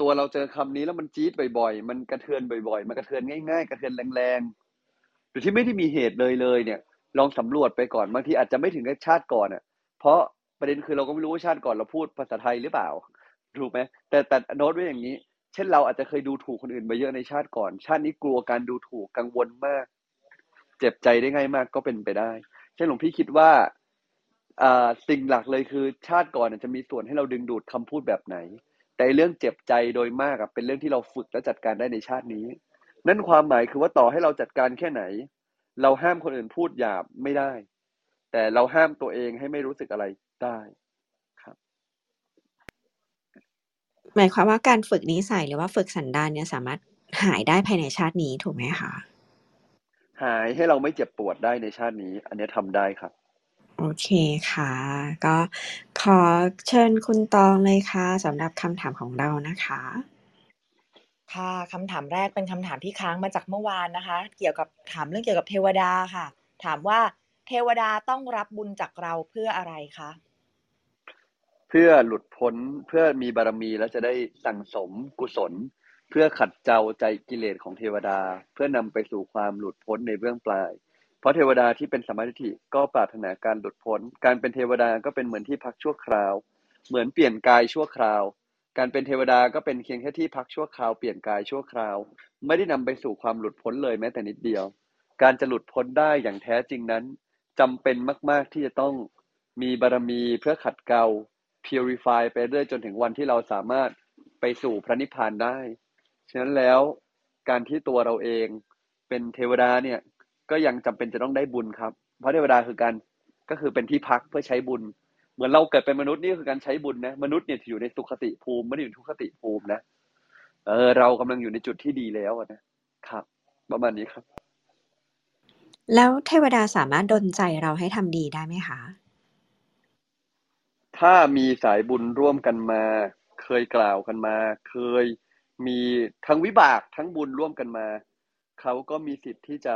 ตัวเราเจอคำนี้แล้วมันจี๊ดบ่อยๆ มันกระเทือนบ่อยๆ มันกระเทือนง่ายๆ กระเทือนแรงๆ หรือที่ไม่ได้มีเหตุเลยเลยเนี่ย ลองสำรวจไปก่อนบางทีอาจจะไม่ถึงกับชาติก่อนอะ เพราะประเด็นคือเราก็ไม่รู้ว่าชาติก่อนเราพูดภาษาไทยหรือเปล่า ถูกไหมแต่แต่โน้ตไว้อย่างนี้ เช่นเราอาจจะเคยดูถูกคนอื่นมาเยอะในชาติก่อน ชาตินี้กลัวการดูถูกกังวลมาก เจ็บใจได้ง่ายมากก็เป็นไปได้ เช่นหลวงพี่คิดว่า สิ่งหลักเลยคือชาติก่อนน่ะจะมีส่วนให้เราดึงดูดคำพูดแบบไหน แต่ไอ้เรื่องเจ็บใจโดยมากอะเป็นเรื่องที่เราฝึกและจัดการได้ในชาตินี้ นั่นความหมายคือว่าต่อให้เราจัดการแค่ไหน เราห้ามคนอื่นพูดหยาบไม่ได้ แต่เราห้ามตัวเองให้ไม่รู้สึกอะไรได้หมายความว่าการฝึกนิสัยหรือว่าฝึกสันดานเนี่ยสามารถหายได้ภายในชาตินี้ถูกไหมคะหายให้เราไม่เจ็บปวดได้ในชาตินี้ อันนี้ทำได้ครับ โอเคค่ะ ก็ขอเชิญคุณตองเลยค่ะสำหรับคำถามของเรานะคะ ค่ะคำถามแรกเป็นคำถามที่ค้างมาจากเมื่อวานนะคะ เกี่ยวกับถามเรื่องเกี่ยวกับเทวดาค่ะ ถามว่าเทวดาต้องรับบุญจากเราเพื่ออะไรคะเพื่อหลุดพ้นเพื่อมีบารมีและจะได้สั่งสมกุศล เพื่อขัดเจาใจกิเลสของเทวดา เพื่อนำไปสู่ความหลุดพ้นในเบื้องปลายเพ ราะเทวดาที่เป็นสมาธิิก็ปรารถนาการหลุดพ้น การเป็นเทวดาก็เป็นเหมือนที่พักชั่วคราว เหมือนเปลี่ยนกายชั่วคราว การเป็นเทวดาก็เป็นเพียงแค่ที่พักชั่วคราวเปลี่ยนกายชั่วคราว ไม่ได้นำไปสู่ความหลุดพ้นเลยแม้แต่นิดเดียว การจะหลุดพ้นได้อย่างแท้จริงนั้นจำเป็นมาก ๆที่จะต้องมีบารมีเพื่อขัดเกลา purify ไปเรื่อยจนถึงวันที่เราสามารถไปสู่พระนิพพานได้ ฉะนั้นแล้วการที่ตัวเราเองเป็นเทวดาเนี่ย ก็ยังจำเป็นจะต้องได้บุญครับ เพราะเทวดาคือการก็คือเป็นที่พักเพื่อใช้บุญ เหมือนเราเกิดเป็นมนุษย์นี่คือการใช้บุญนะ มนุษย์เนี่ยอยู่ในสุขติภูมิไม่ได้อยู่ทุกขติภูมินะ เออ เรากำลังอยู่ในจุดที่ดีแล้วอะนะครับ ประมาณนี้ครับ แล้วเทวดาสามารถดลใจเราให้ทำดีได้ไหมคะ ถ้ามีสายบุญร่วมกันมา เคยกล่าวกันมา เคยมีทั้งวิบากทั้งบุญร่วมกันมา เขาก็มีสิทธิ์ที่จะ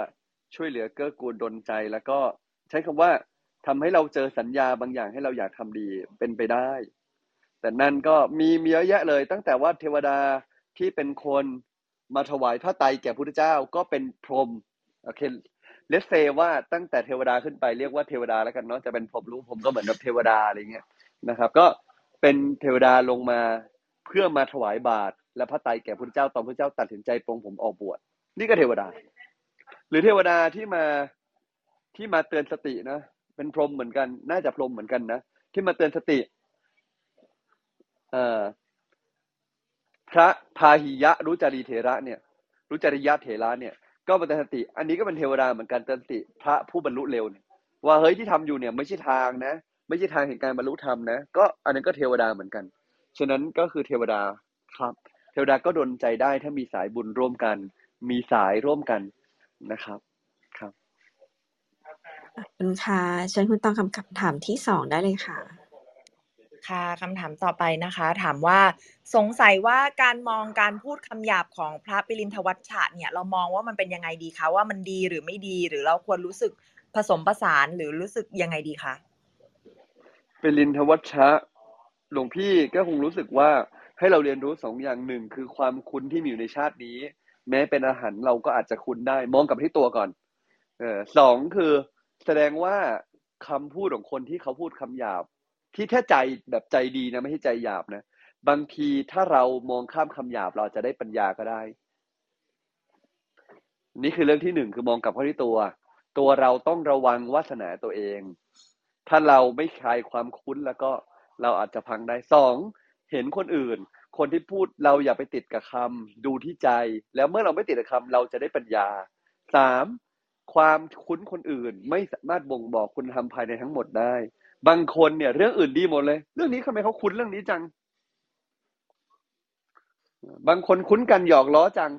ช่วยเหลือเกื้อกูลดลใจ แล้วก็ใช้คำว่าทำให้เราเจอสัญญาบางอย่างให้เราอยากทำดีเป็นไปได้ แต่นั่นก็มีมีเยอะแยะเลย ตั้งแต่ว่าเทวดาที่เป็นคนมาถวายพระไตรแก่พระพุทธเจ้าก็เป็นพรหมโอเคเลสเซว่าตั้งแต่เทวดาขึ้นไปเรียกว่าเทวดาแล้วกันเนาะจะเป็นพรหมรู้ผมก็เหมือนแบบเทวดาอะไรเงี้ยนะครับ ก็เป็นเทวดาลงมาเพื่อมาถวายบาตรและพระไตรแก่พระพุทธเจ้าตอนพระพุทธเจ้าตัดสินใจปรงผมออกบวชนี่ก็เทวดา หรือเทวดาที่มาที่มาเตือนสตินะเป็นพรหมเหมือนกัน น่าจะพรหมเหมือนกันนะที่มาเตือนสติเอ่อพระพาหิยะรู้จารีเถระเนี่ยรู้จริยะเถระเนี่ย ก็มาเตือนสติ อันนี้ก็เป็นเทวดาเหมือนกันเตือนสติ พระผู้บรรลุเร็วเนี่ยว่าเฮ้ยที่ทำอยู่เนี่ยไม่ใช่ทางนะ ไม่ใช่ทางแห่งการบรรลุธรรมนะก็อันนั้นก็เทวดาเหมือนกัน ฉะนั้นก็คือเทวดาครับ เทวดาก็ดลใจได้ถ้ามีสายบุญร่วมกัน มีสายร่วมกัน นะครับครับขอบคุณค่ะเชิญคุณตองคำคำถามที่สองได้เลยค่ะ ค่ะคำถามต่อไปนะคะ ถามว่าสงสัยว่าการมองการพูดคำหยาบของพระปิรินทวัชชะเนี่ย เรามองว่ามันเป็นยังไงดีคะว่ามันดีหรือไม่ดีหรือเราควรรู้สึกผสมผสานหรือรู้สึกยังไงดีคะเป็นลินทวัชชะหลวงพี่ก็คงรู้สึกว่าให้เราเรียนรู้สองอย่างหนึ่งคือความคุ้นที่มีอยู่ในชาตินี้ แม้เป็นอาหารเราก็อาจจะคุ้นได้ มองกับที่ตัวก่อน เออสองคือแสดงว่าคำพูดของคนที่เขาพูดคำหยาบ ที่แท้ใจแบบใจดีนะไม่ใช่ใจหยาบนะบางทีถ้าเรามองข้ามคำหยาบเราจะได้ปัญญาก็ได้ นี่คือเรื่องที่หนึ่งคือมองกับเข้าที่ตัว ตัวเราต้องระวังวาสนาตัวเอง ถ้าเราไม่คลายความคุ้นแล้วก็เราอาจจะพังได้สองเห็นคนอื่น คนที่พูดเราอย่าไปติดกับคำดูที่ใจ แล้วเมื่อเราไม่ติดกับคำเราจะได้ปัญญาสามความคุ้นคนอื่น ไม่สามารถบ่งบอกคุณทำภายในทั้งหมดได้ บางคนเนี่ย เรื่องอื่นดีหมดเลย เรื่องนี้ทำไมเขาคุ้นเรื่องนี้จัง บางคนคุ้นกันหยอกล้อจัง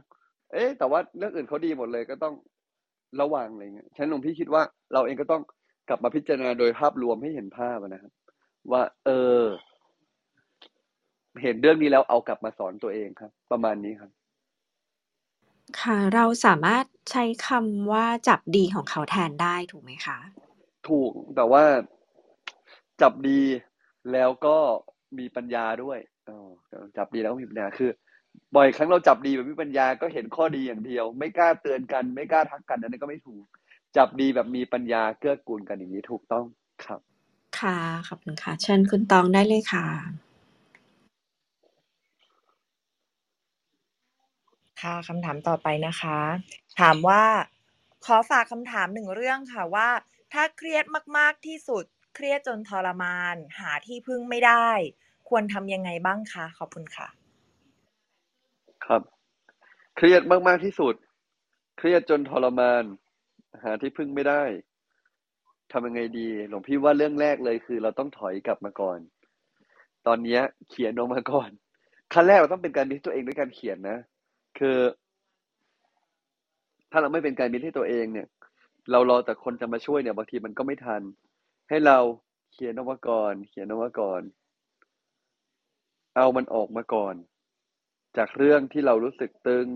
เอ๊ะ แต่ว่าเรื่องอื่นเขาดีหมดเลยก็ต้องระวังอะไรเงี้ยฉันหลวงพี่คิดว่าเราเองก็ต้องกลับมาพิจารณาโดยภาพรวมให้เห็นภาพนะครับว่า เออ เห็นเรื่องนี้แล้วเอากลับมาสอนตัวเองครับ ประมาณนี้ครับ ค่ะ เราสามารถใช้คำว่าจับดีของเขาแทนได้ถูกไหมคะ ถูกแต่ว่าจับดีแล้วก็มีปัญญาด้วยอ๋อจับดีแล้วก็มีปัญญาคือ บ่อยครั้งเราจับดีแบบมีปัญญาก็เห็นข้อดีอย่างเดียว ไม่กล้าเตือนกัน ไม่กล้าทักกันอันนั้นก็ไม่ถูก จับดีแบบมีปัญญาเกื้อกูลกันอย่างนี้ถูกต้องครับ ค่ะขอบคุณค่ะ เชิญคุณตองได้เลยค่ะ ค่ะคำถามต่อไปนะคะ ถามว่าขอฝากคำถามหนึ่งเรื่องค่ะว่า ถ้าเครียดมากๆที่สุด เครียดจนทรมาน หาที่พึ่งไม่ได้ ควรทำยังไงบ้างคะขอบคุณค่ะ ครับ เครียดมากๆที่สุด เครียดจนทรมาน หาที่พึ่งไม่ได้ทำยังไงดี หลวงพี่ว่าเรื่องแรกเลยคือ เราต้องถอยกลับมาก่อน ตอนนี้เขียนออกมาก่อนขั้นแรกเราต้องเป็นการมิตรตัวเองด้วยการเขียนนะ คือ ถ้าเราไม่เป็นการมิตรให้ตัวเองเนี่ย เรารอแต่คนจะมาช่วยเนี่ยบางทีมันก็ไม่ทัน ให้เราเขียนออกมาก่อน เขียนออกมาก่อน เอามันออกมาก่อน จากเรื่องที่เรารู้สึกตึง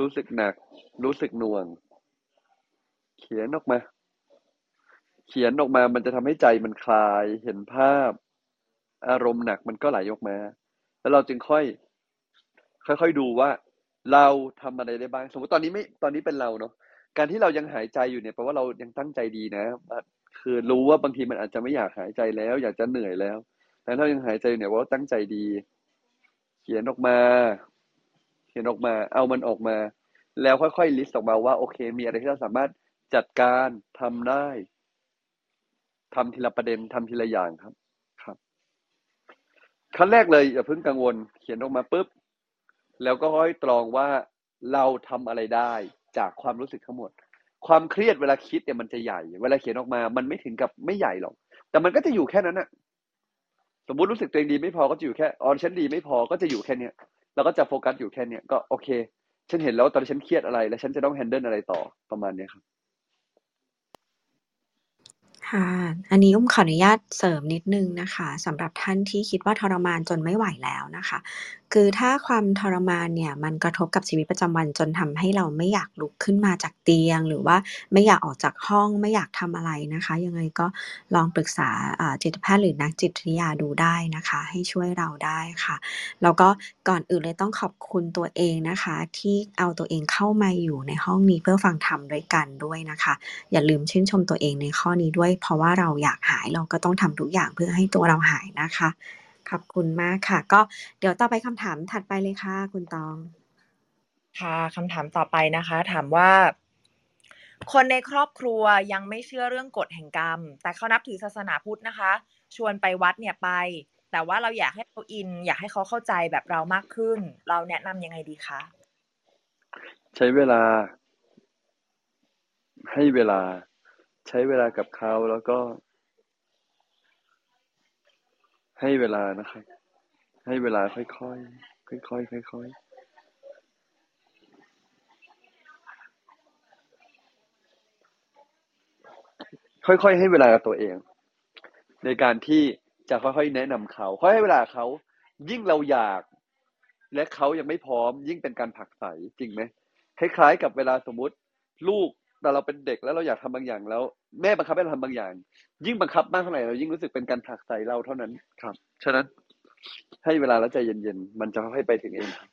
รู้สึกหนัก รู้สึกหน่วง เขียนออกมา เขียนออกมามันจะทำให้ใจมันคลาย เห็นภาพ อารมณ์หนักมันก็ไหลออกมา แล้วเราจึงค่อย ค่อยๆดูว่า เราทำอะไรได้บ้าง สมมติตอนนี้ไม่ตอนนี้เป็นเราเนาะการที่เรายังหายใจอยู่เนี่ยแปลว่าเรายังตั้งใจดีนะคือรู้ว่าบางทีมันอาจจะไม่อยากหายใจแล้ว อยากจะเหนื่อยแล้ว แต่ถ้ายังหายใจเนี่ยว่าตั้งใจดี เขียนออกมา เขียนออกมา เอามันออกมา แล้วค่อยๆลิสต์ออกมาว่าโอเค มีอะไรที่เราสามารถจัดการทำได้ทำทีละประเด็นทำทีละอย่างครับ ครับขั้นแรกเลยอย่าเพิ่งกังวล เขียนออกมาปุ๊บ แล้วก็ค่อยตรองว่าเราทำอะไรได้จากความรู้สึกทั้งหมด ความเครียดเวลาคิดเนี่ยมันจะใหญ่ เวลาเขียนออกมา มันไม่ถึงกับไม่ใหญ่หรอก แต่มันก็จะอยู่แค่นั้นอะสมมุติรู้สึกตัวเองดีไม่พอก็จะอยู่แค่อ๋อฉันดีไม่พอก็จะอยู่แค่เนี้ยเราก็จะโฟกัสอยู่แค่เนี้ยก็โอเค ฉันเห็นแล้วตอนนฉันเครียดอะไร แล้วฉันจะต้องแฮนเดิลอะไรต่อประมาณเนี้ยครับค่ะ อันนี้อุ้มขออนุญาตเสริมนิดนึงนะคะสำหรับท่านที่คิดว่าทรมานจนไม่ไหวแล้วนะคะ คือถ้าความทรมานเนี่ยมันกระทบกับชีวิตประจำวันจนทำให้เราไม่อยากลุกขึ้นมาจากเตียง หรือว่าไม่อยากออกจากห้องไม่อยากทำอะไรนะคะ ยังไงก็ลองปรึกษาจิตแพทย์หรือนักจิตวิทยาดูได้นะคะ ให้ช่วยเราได้ค่ะ แล้วก็ก่อนอื่นเลยต้องขอบคุณตัวเองนะคะ ที่เอาตัวเองเข้ามาอยู่ในห้องนี้เพื่อฟังธรรมด้วยกันด้วยนะคะ อย่าลืมชื่นชมตัวเองในข้อนี้ด้วย เพราะว่าเราอยากหายเราก็ต้องทำทุกอย่างเพื่อให้ตัวเราหายนะคะ ขอบคุณมากค่ะ ก็เดี๋ยวต่อไปคำถามถัดไปเลยค่ะ คุณตอง ค่ะคำถามต่อไปนะคะ ถามว่า คนในครอบครัวยังไม่เชื่อเรื่องกฎแห่งกรรม แต่เขานับถือศาสนาพุทธนะคะ ชวนไปวัดเนี่ยไป แต่ว่าเราอยากให้เขาอิน อยากให้เขาเข้าใจแบบเรามากขึ้น เราแนะนำยังไงดีคะใช้เวลา ให้เวลา ใช้เวลากับเขาแล้วก็ ให้เวลานะครับ ให้เวลาค่อยๆค่อยๆค่อยๆค่อยๆ ให้เวลากับตัวเอง ในการที่จะค่อยๆ แนะนำเขาค่อยให้เวลาเขา ยิ่งเราอยาก และเขายังไม่พร้อม ยิ่งเป็นการผักไสจริงไหมคล้าย ๆ กับเวลาสมมุติ ลูกแต่เราเป็นเด็กแล้วเราอยากทำบางอย่างแล้ว แม่บังคับให้เราทำบางอย่าง ยิ่งบังคับมากเท่าไหร่เรายิ่งรู้สึกเป็นการผลักไสเราเท่านั้นครับ ฉะนั้นให้เวลาแล้วใจเย็นๆ มันจะค่อยๆไปถึงเองครับ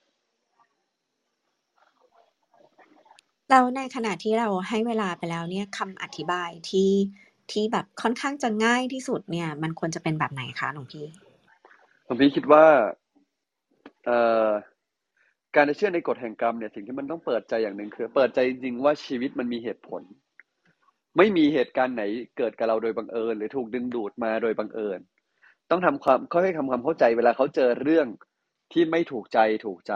แล้วในขณะที่เราให้เวลาไปแล้วเนี่ยคำอธิบายที่ที่แบบค่อนข้างจะง่ายที่สุดเนี่ย มันควรจะเป็นแบบไหนคะหลวงพี่หลวงพี่คิดว่าเอ่อการจะเชื่อในกฎแห่งกรรมเนี่ยสิ่งที่มันต้องเปิดใจอย่างหนึ่งคือ เปิดใจจริงๆว่าชีวิตมันมีเหตุผล ไม่มีเหตุการณ์ไหนเกิดกับเราโดยบังเอิญ หรือถูกดึงดูดมาโดยบังเอิญ ต้องทำความค่อยๆทำความเข้าใจเวลาเขาเจอเรื่องที่ไม่ถูกใจถูกใจ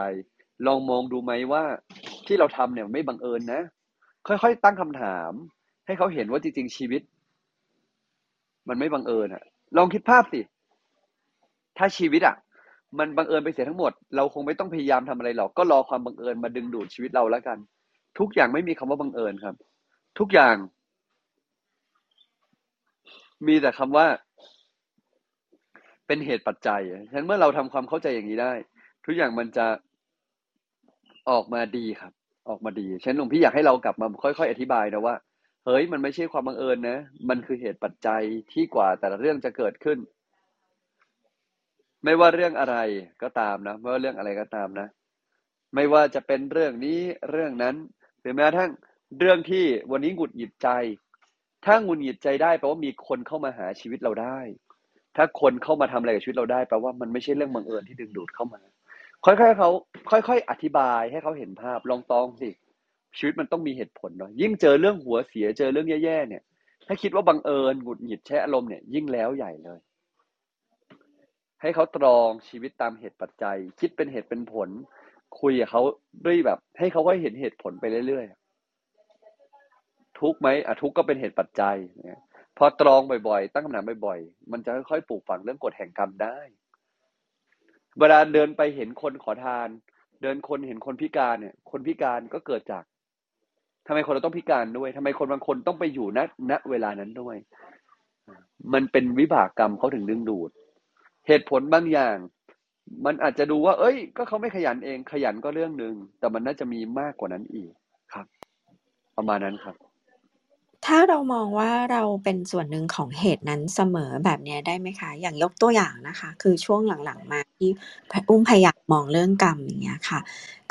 ลองมองดูไหมว่าที่เราทำเนี่ยไม่บังเอิญนะ ค่อยๆตั้งคำถาม ให้เขาเห็นว่าจริงๆชีวิต มันไม่บังเอิญอะลองคิดภาพสิถ้าชีวิตอะมันบังเอิญไปเสียทั้งหมด เราคงไม่ต้องพยายามทำอะไรหรอก ก็รอความบังเอิญมาดึงดูดชีวิตเราแล้วกัน ทุกอย่างไม่มีคำว่าบังเอิญครับ ทุกอย่าง มีแต่คำว่า เป็นเหตุปัจจัยฉะนั้นเมื่อเราทำความเข้าใจอย่างนี้ได้ ทุกอย่างมันจะออกมาดีครับ ออกมาดีฉะนั้นหลวงพี่อยากให้เรากลับมาค่อยๆอธิบายนะว่าเฮ้ยมันไม่ใช่ความบังเอิญนะ มันคือเหตุปัจจัยที่กว่าแต่ละเรื่องจะเกิดขึ้น ไม่ว่าเรื่องอะไรก็ตามนะไม่ว่าเรื่องอะไรก็ตามนะ ไม่ว่าจะเป็นเรื่องนี้เรื่องนั้นหรือแม้กระทั่งเรื่องที่วันนี้หงุดหงิดใจ ถ้าหงุดหงิดใจได้แปลว่ามีคนเข้ามาหาชีวิตเราได้ ถ้าคนเข้ามาทำอะไรกับชีวิตเราได้แปลว่ามันไม่ใช่เรื่องบังเอิญที่ดึงดูดเข้ามา ค่อยๆเขาค่อย ๆ อธิบายให้เขาเห็นภาพลองตองสิชีวิตมันต้องมีเหตุผลเนาะยิ่งเจอเรื่องหัวเสียเจอเรื่องแย่ๆเนี่ย ถ้าคิดว่าบังเอิญหงุดหงิดใช้อารมณ์เนี่ยยิ่งแล้วใหญ่เลย ให้เขาตรองชีวิตตามเหตุปัจจัย คิดเป็นเหตุเป็นผล คุยกับเขาด้วยแบบ ให้เขาก็เห็นเหตุผลไปเรื่อยๆ ทุกข์ไหมอะทุกข์ก็เป็นเหตุปัจจัยเนี่ยพอตรองบ่อยๆ ตั้งคำถามบ่อยๆ มันจะค่อยๆปลูกฝังเรื่องกฎแห่งกรรมได้ เวลาเดินไปเห็นคนขอทาน เดินคนเห็นคนพิการเนี่ย คนพิการก็เกิดจากทำไมคนเราต้องพิการด้วยทำไมคนบางคนต้องไปอยู่ณณเวลานั้นด้วย มันเป็นวิบากกรรมเขาถึงดึงดูด เหตุผลบางอย่าง มันอาจจะดูว่า เอ้ย ก็เขาไม่ขยันเอง ขยันก็เรื่องหนึ่งแต่มันน่าจะมีมากกว่านั้นอีกครับ ประมาณนั้นครับ ถ้าเรามองว่าเราเป็นส่วนหนึ่งของเหตุนั้นเสมอแบบเนี้ยได้ไหมคะ อย่างยกตัวอย่างนะคะ คือช่วงหลัง ๆ มาที่อุ้มพยายามมองเรื่องกรรม อย่างเงี้ยค่ะ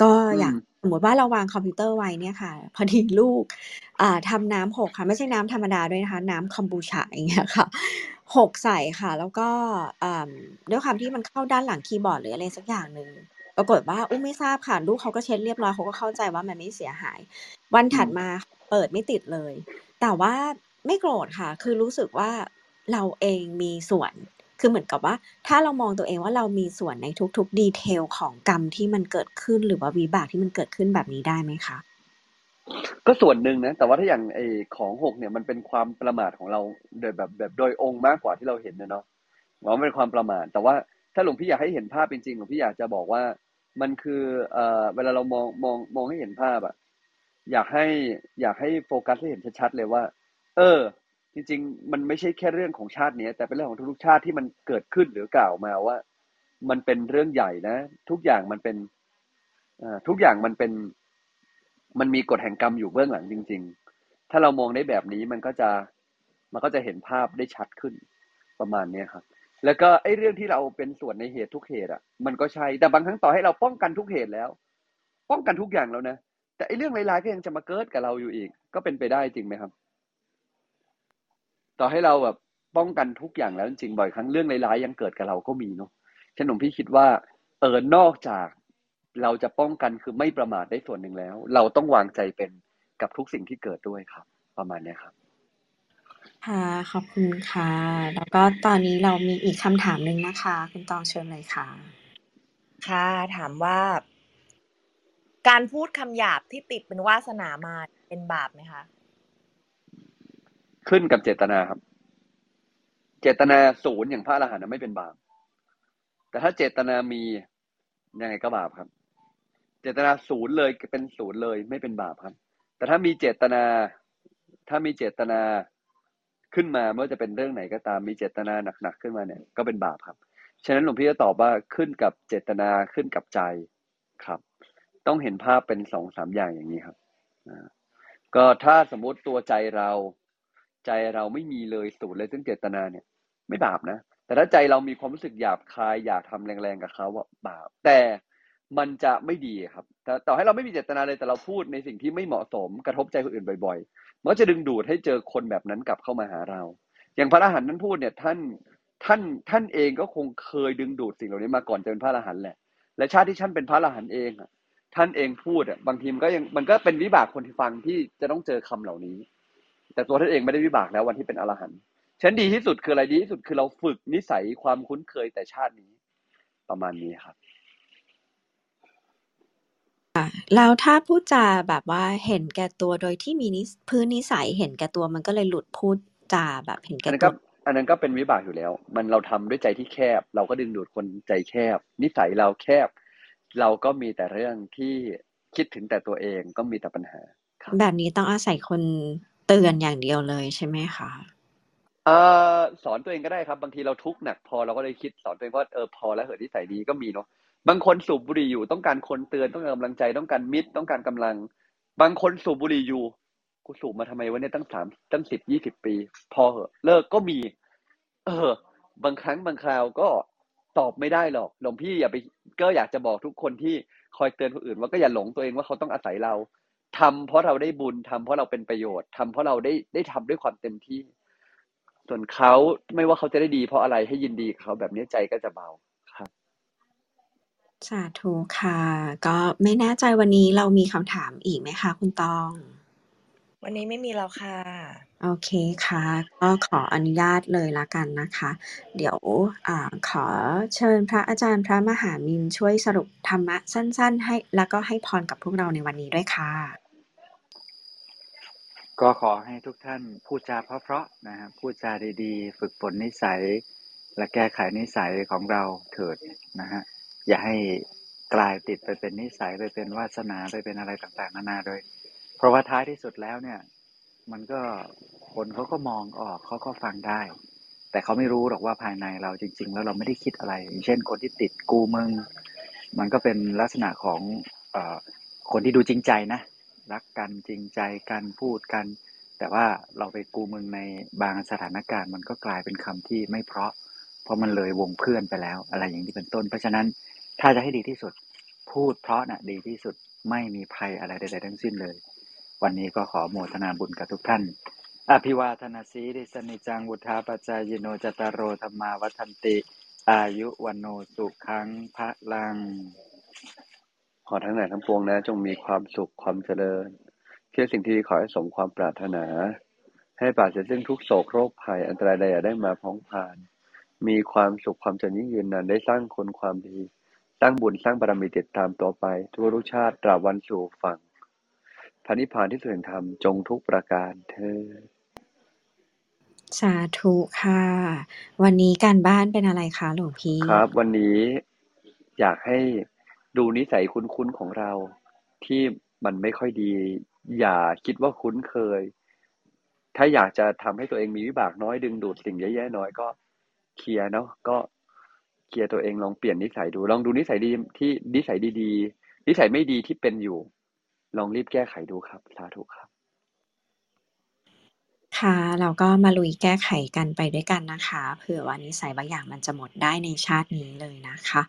ก็อือย่างม สมมติว่าเราวางคอมพิวเตอร์ไว้เนี่ยค่ะ พอดีลูก อ่า ทำน้ำหกค่ะ ไม่ใช่น้ำธรรมดาด้วยนะคะ น้ำคอมบูชาอย่างเงี้ยค่ะ หกใส่ค่ะ แล้วก็ อ่า ด้วยความที่มันเข้าด้านหลังคีย์บอร์ด หรืออะไรสักอย่างหนึ่ง ปรากฏว่า อุ้มไม่ทราบค่ะ ลูกเขาก็เช็ดเรียบร้อย เขาก็เข้าใจว่ามันไม่เสียหาย วันอืถัดม มา เปิดไม่ติดเลย แต่ว่าไม่โกรธค่ะ คือรู้สึกว่าเราเองมีส่วน คือเหมือนกับว่า ถ้าเรามองตัวเองว่าเรามีส่วนในทุกๆดีเทลของกรรมที่มันเกิดขึ้นหรือว่าวิบากที่มันเกิดขึ้นแบบนี้ได้ไหมคะ?ก็ส่วนหนึ่งนะ แต่ว่าถ้าอย่างไอ้ของหกเนี่ยมันเป็นความประมาทของเราโดยแบบแบบโดยองค์มากกว่าที่เราเห็นนะเนาะมันเป็นความประมาท แต่ว่าถ้าหลวงพี่อยากให้เห็นภาพจริงๆหลวงพี่อยากจะบอกว่ามันคือเอ่อเวลาเรามองมองมองให้เห็นภาพอะ อยากให้อยากให้โฟกัสให้เห็นชัดๆเลยว่า เออ จริง ๆ มันไม่ใช่แค่เรื่องของชาตินี้แต่เป็นเรื่องของทุกๆชาติที่มันเกิดขึ้นหรือกล่าวมาว่า มันเป็นเรื่องใหญ่นะ ทุกอย่างมันเป็นทุกอย่างมันเป็น มันมีกฎแห่งกรรมอยู่เบื้องหลังจริง ๆ ถ้าเรามองได้แบบนี้มันก็จะมันก็จะเห็นภาพได้ชัดขึ้นประมาณเนี้ยครับ แล้วก็ไอ้เรื่องที่เราเป็นส่วนในเหตุทุกเหตุอะ มันก็ใช่แต่บางครั้งต่อให้เราป้องกันทุกเหตุแล้ว ป้องกันทุกอย่างแล้วนะ แต่ไอ้เรื่องร้ายๆก็ยังจะมาเกิดกับเราอยู่อีก ก็เป็นไปได้จริงไหมครับ ต่อให้เราแบบป้องกันทุกอย่างแล้วจริงๆบ่อยครั้งเรื่องร้ายๆยังเกิดกับเราก็มีเนาะฉะนั้นหลวงพี่คิดว่า เออนอกจากเราจะป้องกันคือไม่ประมาทได้ส่วนหนึ่งแล้ว เราต้องวางใจเป็นกับทุกสิ่งที่เกิดด้วยครับ ประมาณเนี้ยครับค่ะขอบคุณค่ะ แล้วก็ตอนนี้เรามีอีกคำถามหนึ่งนะคะ คุณตองเชิญเลยค่ะ ค่ะ ถามว่า การพูดคำหยาบที่ติดเป็นวาสนามาเป็นบาปไหมคะ?ขึ้นกับเจตนาครับ เจตนาศูนย์อย่างพระอรหันต์ไม่เป็นบาป แต่ถ้าเจตนามียังไงก็บาปครับ เจตนาศูนย์เลยเป็นศูนย์เลยไม่เป็นบาปครับ แต่ถ้ามีเจตนา ถ้ามีเจตนาขึ้นมาไม่ว่าจะเป็นเรื่องไหนก็ตามมีเจตนาหนักๆขึ้นมาเนี่ย ก็เป็นบาปครับ ฉะนั้นหลวงพี่จะตอบว่าขึ้นกับเจตนาขึ้นกับใจครับ ต้องเห็นภาพเป็น2-3อย่างอย่างงี้ครับก็ถ้าสมมติตัวใจเรา ใจเราไม่มีเลยศูนย์เลยซึ่งเจตนาเนี่ย ไม่บาปนะแต่ถ้าใจเรามีความรู้สึกหยาบคายอยากทำแรงๆกับเขาอะบาปแต่มันจะไม่ดีครับแต่ต่อให้เราไม่มีเจตนาเลยแต่เราพูดในสิ่งที่ไม่เหมาะสมกระทบใจคนอื่นบ่อยๆ มันก็จะดึงดูดให้เจอคนแบบนั้นกลับเข้ามาหาเรา อย่างพระอรหันต์ท่านพูดเนี่ยท่านท่านท่านเองก็คงเคยดึงดูดสิ่งเหล่านี้มาก่อนจะเป็นพระอรหันต์แหละ และชาติที่ท่านเป็นพระอรหันต์เองอะ ท่านเองพูดอะบางทีมันก็ยังมันก็เป็นวิบากคนที่ฟังที่จะต้องเจอคำเหล่านี้ แต่ตัวท่านเองไม่ได้วิบากแล้ววันที่เป็นอรหันต์ฉะนันดีที่สุดคืออะไรดีที่สุดคือเราฝึกนิสัยความคุ้นเคยแต่ชาตินี้ ประมาณนี้ครับค่ะแล้วถ้าพูดจาแบบว่าเห็นแก่ตัวโดยที่มีนิสพื้นนิสัยเห็นแก่ตัวมันก็เลยหลุดพูดจาแบบเห็นอัแก่นนั้นตัก็วอันนั้นก็เป็นวิบากอยู่แล้ว มันเราทำด้วยใจที่แคบ เราก็ดึงดูดคนใจแคบ นิสัยเราแคบ เราก็มีแต่เรื่องที่คิดถึงแต่ตัวเองก็มีแต่ปัญหาครับแบบนี้ต้องอาศัยคนเตือนอย่างเดียวเลยใช่ไหมคะเอ่อสอนตัวเองก็ได้ครับ บางทีเราทุกข์หนักพอเราก็เลยคิดสอนตัวเองว่าเออพอแล้วเหอะนิสัยดีก็มีเนาะบางคนสูบบุหรี่อยู่ต้องการคนเตือนต้องการกำลังใจต้องการมิตรต้องการกำลัง บางคนสูบบุหรี่อยู่กูสูบมาทำไมวะเนี่ยตั้งสามตั้งสิบยี่สิบปี พอเหอะเลิกก็มี เออ บางครั้งบางคราวก็ ตอบไม่ได้หรอกหลวงพี่อย่าไปก็อยากจะบอกทุกคนที่คอยเตือนคนอื่น ว่าก็อย่าหลงตัวเองว่าเขาต้องอาศัยเราทำเพราะเราได้บุญทำเพราะเราเป็นประโยชน์ทำเพราะเราได้ได้ทำด้วยความเต็มที่ ส่วนเขาไม่ว่าเขาจะได้ดี เพราะอะไรให้ยินดีกับเขาแบบนี้ใจก็จะเบาครับสาธุค่ะ ก็ไม่แน่ใจวันนี้เรามีคำถามอีกไหมคะ คุณตอง วันนี้ไม่มีแล้วค่ะ โอเคค่ะ ก็ขออนุญาตเลยละกันนะคะ เดี๋ยว อ่า ขอเชิญพระอาจารย์พระมหามินช่วยสรุปธรรมะสั้น ๆ ให้ แล้วก็ให้พรกับพวกเราในวันนี้ด้วยค่ะ ก็ขอให้ทุกท่านพูดจาเพราะๆนะฮะพูดจาดีๆ ฝึกฝนนิสัย และแก้ไขนิสัยของเราเถิดนะฮะอย่าให้กลายติดไปเป็นนิสัยไปเป็นวาสนาไปเป็นอะไรต่างๆนานาเลยเพราะว่าท้ายที่สุดแล้วเนี่ย มันก็คนเขาก็มองออกเขาก็ฟังได้ แต่เขาไม่รู้หรอกว่าภายในเราจริง ๆ แล้วเราไม่ได้คิดอะไร อย่างเช่น คนที่ติดกูมึง มันก็เป็นลักษณะของอคนที่ดูจริงใจนะรักกันจริงใจกันพูดกัน แต่ว่าเราไปกูมึงในบางสถานการณ์ มันก็กลายเป็นคำที่ไม่เพราะ เพราะมันเลยวงเพื่อนไปแล้ว อะไรอย่างนี้เป็นต้น เพราะฉะนั้นถ้าจะให้ดีที่สุด พูดเพราะนะ่ะดีที่สุดไม่มีภัยอะไรใดๆทั้งสิ้นเลย วันนี้ก็ขอโมทนาบุญกับทุกท่าน อภิวาทนาสีริสนิจังวุธาปจายโนจตารโรธรรมาวัฒนติ อายุวันโนสุขังพระลัง ขอทั้งหลายทั้งปวงนะ จงมีความสุขความเจริญเพื่อสิ่งที่ขอให้สมความปรารถนา ให้ปราศจากซึ่งทุกโศกโรคภัยอันตรายใดอย่าได้มาพ้องผ่าน มีความสุขความเจริญยิ่งยืนนานได้สร้างคนความดี สร้างบุญสร้างบารมีติดตามต่อไป ทั่วทุกชาติตราบวันสู่ฝั่ง พระนิพพานที่สุดแห่งธรรมจงทุกประการเธอญสาธุค่ะ วันนี้การบ้านเป็นอะไรคะหลวงพี่ครับ วันนี้อยากให้ดูนิสัยคุ้นๆของเราที่มันไม่ค่อยดี อย่าคิดว่าคุ้นเคย ถ้าอยากจะทำให้ตัวเองมีวิบากน้อยดึงดูดสิ่งแย่ๆน้อยก็เคลียร์เนาะก็เคลียร์ตัวเองลองเปลี่ยนนิสัยดู ลองดูนิสัยดีที่นิสัยดีๆนิสัยไม่ดีที่เป็นอยู่ ลองรีบแก้ไขดูครับ สาธุครับ ค่ะ เราก็มาลุยแก้ไขกันไปด้วยกันนะคะ เผื่อว่านิสัยบางอย่างมันจะหมดได้ในชาตินี้เลยนะคะ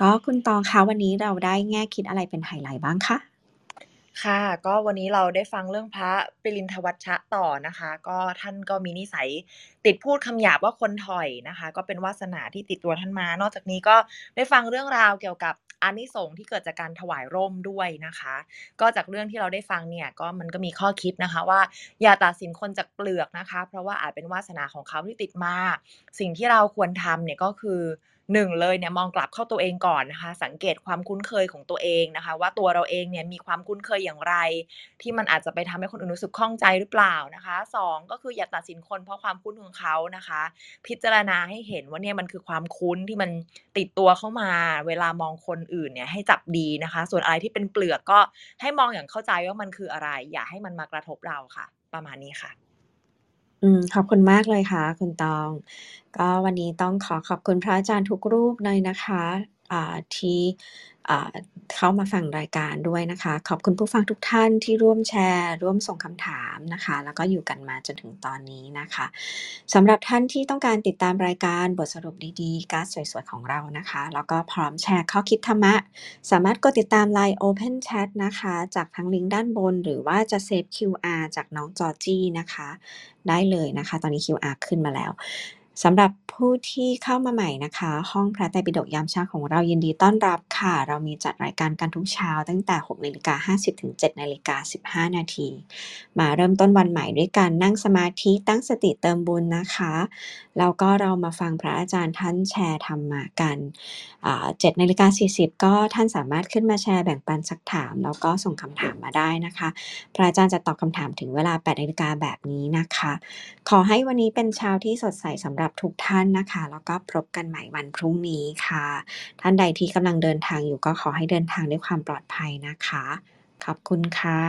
ก็คุณตองคะวันนี้เราได้แง่คิดอะไรเป็นไฮไลท์บ้างคะ ค่ะ ก็วันนี้เราได้ฟังเรื่องพระปิรินทวัชชะต่อนะคะ ก็ท่านก็มีนิสัยติดพูดคำหยาบว่าคนถอยนะคะ ก็เป็นวาสนาที่ติดตัวท่านมา นอกจากนี้ก็ได้ฟังเรื่องราวเกี่ยวกับ อานิสงส์ที่เกิดจากการถวายร่มด้วยนะคะ ก็จากเรื่องที่เราได้ฟังเนี่ยก็มันก็มีข้อคิดนะคะว่า อย่าตัดสินคนจากเปลือกนะคะ เพราะว่าอาจเป็นวาสนาของเขาที่ติดมาสิ่งที่เราควรทำเนี่ยก็คือ หนึ่งเลยเนี่ยมองกลับเข้าตัวเองก่อนนะคะ สังเกตความคุ้นเคยของตัวเองนะคะ ว่าตัวเราเองเนี่ยมีความคุ้นเคยอย่างไร ที่มันอาจจะไปทำให้คนอื่นรู้สึกข้องใจหรือเปล่านะคะสองก็คืออย่าตัดสินคนเพราะความคุ้นของเขานะคะ พิจารณาให้เห็นว่าเนี่ยมันคือความคุ้นที่มันติดตัวเข้ามา เวลามองคนอื่นเนี่ยให้จับดีนะคะ ส่วนอะไรที่เป็นเปลือกก็ให้มองอย่างเข้าใจว่ามันคืออะไร อย่าให้มันมากระทบเราค่ะ ประมาณนี้ค่ะ อืม ขอบคุณมากเลยค่ะคุณตอง ก็วันนี้ต้องขอขอบคุณพระอาจารย์ทุกรูปเลยนะคะ ที่เข้ามาฟังรายการด้วยนะคะ ขอบคุณผู้ฟังทุกท่านที่ร่วมแชร์ ร่วมส่งคำถามนะคะ แล้วก็อยู่กันมาจนถึงตอนนี้นะคะสำหรับท่านที่ต้องการติดตามรายการบทสรุปดีๆการ์ดสวยๆของเรานะคะ แล้วก็พร้อมแชร์ข้อคิดธรรมะ สามารถกดติดตาม Line Open Chat นะคะ จากทั้งลิงก์ด้านบน หรือว่าจะเซฟ QR จากน้องจอจี้นะคะ ได้เลยนะคะ ตอนนี้ QR ขึ้นมาแล้ว สำหรับผู้ที่เข้ามาใหม่นะคะ ห้องพระไตรปิฎกยามเช้าของเรายินดีต้อนรับค่ะ เรามีจัดรายการกันทุกเช้า ตั้งแต่6นาฬิกา50ถึง7นาฬิกา15 นาที มาเริ่มต้นวันใหม่ด้วยการนั่งสมาธิตั้งสติเติมบุญนะคะ แล้วก็เรามาฟังพระอาจารย์ท่านแชร์ธรรมกันเจ็ดนาฬิกา40 ก็ท่านสามารถขึ้นมาแชร์แบ่งปันสักถาม แล้วก็ส่งคำถามมาได้นะคะ พระอาจารย์จะตอบคำถามถึงเวลา8นาฬิกาแบบนี้นะคะ ขอให้วันนี้เป็นเช้าที่สดใสสำหรับรับทุกท่านนะคะ แล้วก็พบกันใหม่วันพรุ่งนี้ค่ะ ท่านใดที่กำลังเดินทางอยู่ก็ขอให้เดินทางด้วยความปลอดภัยนะคะ ขอบคุณค่ะ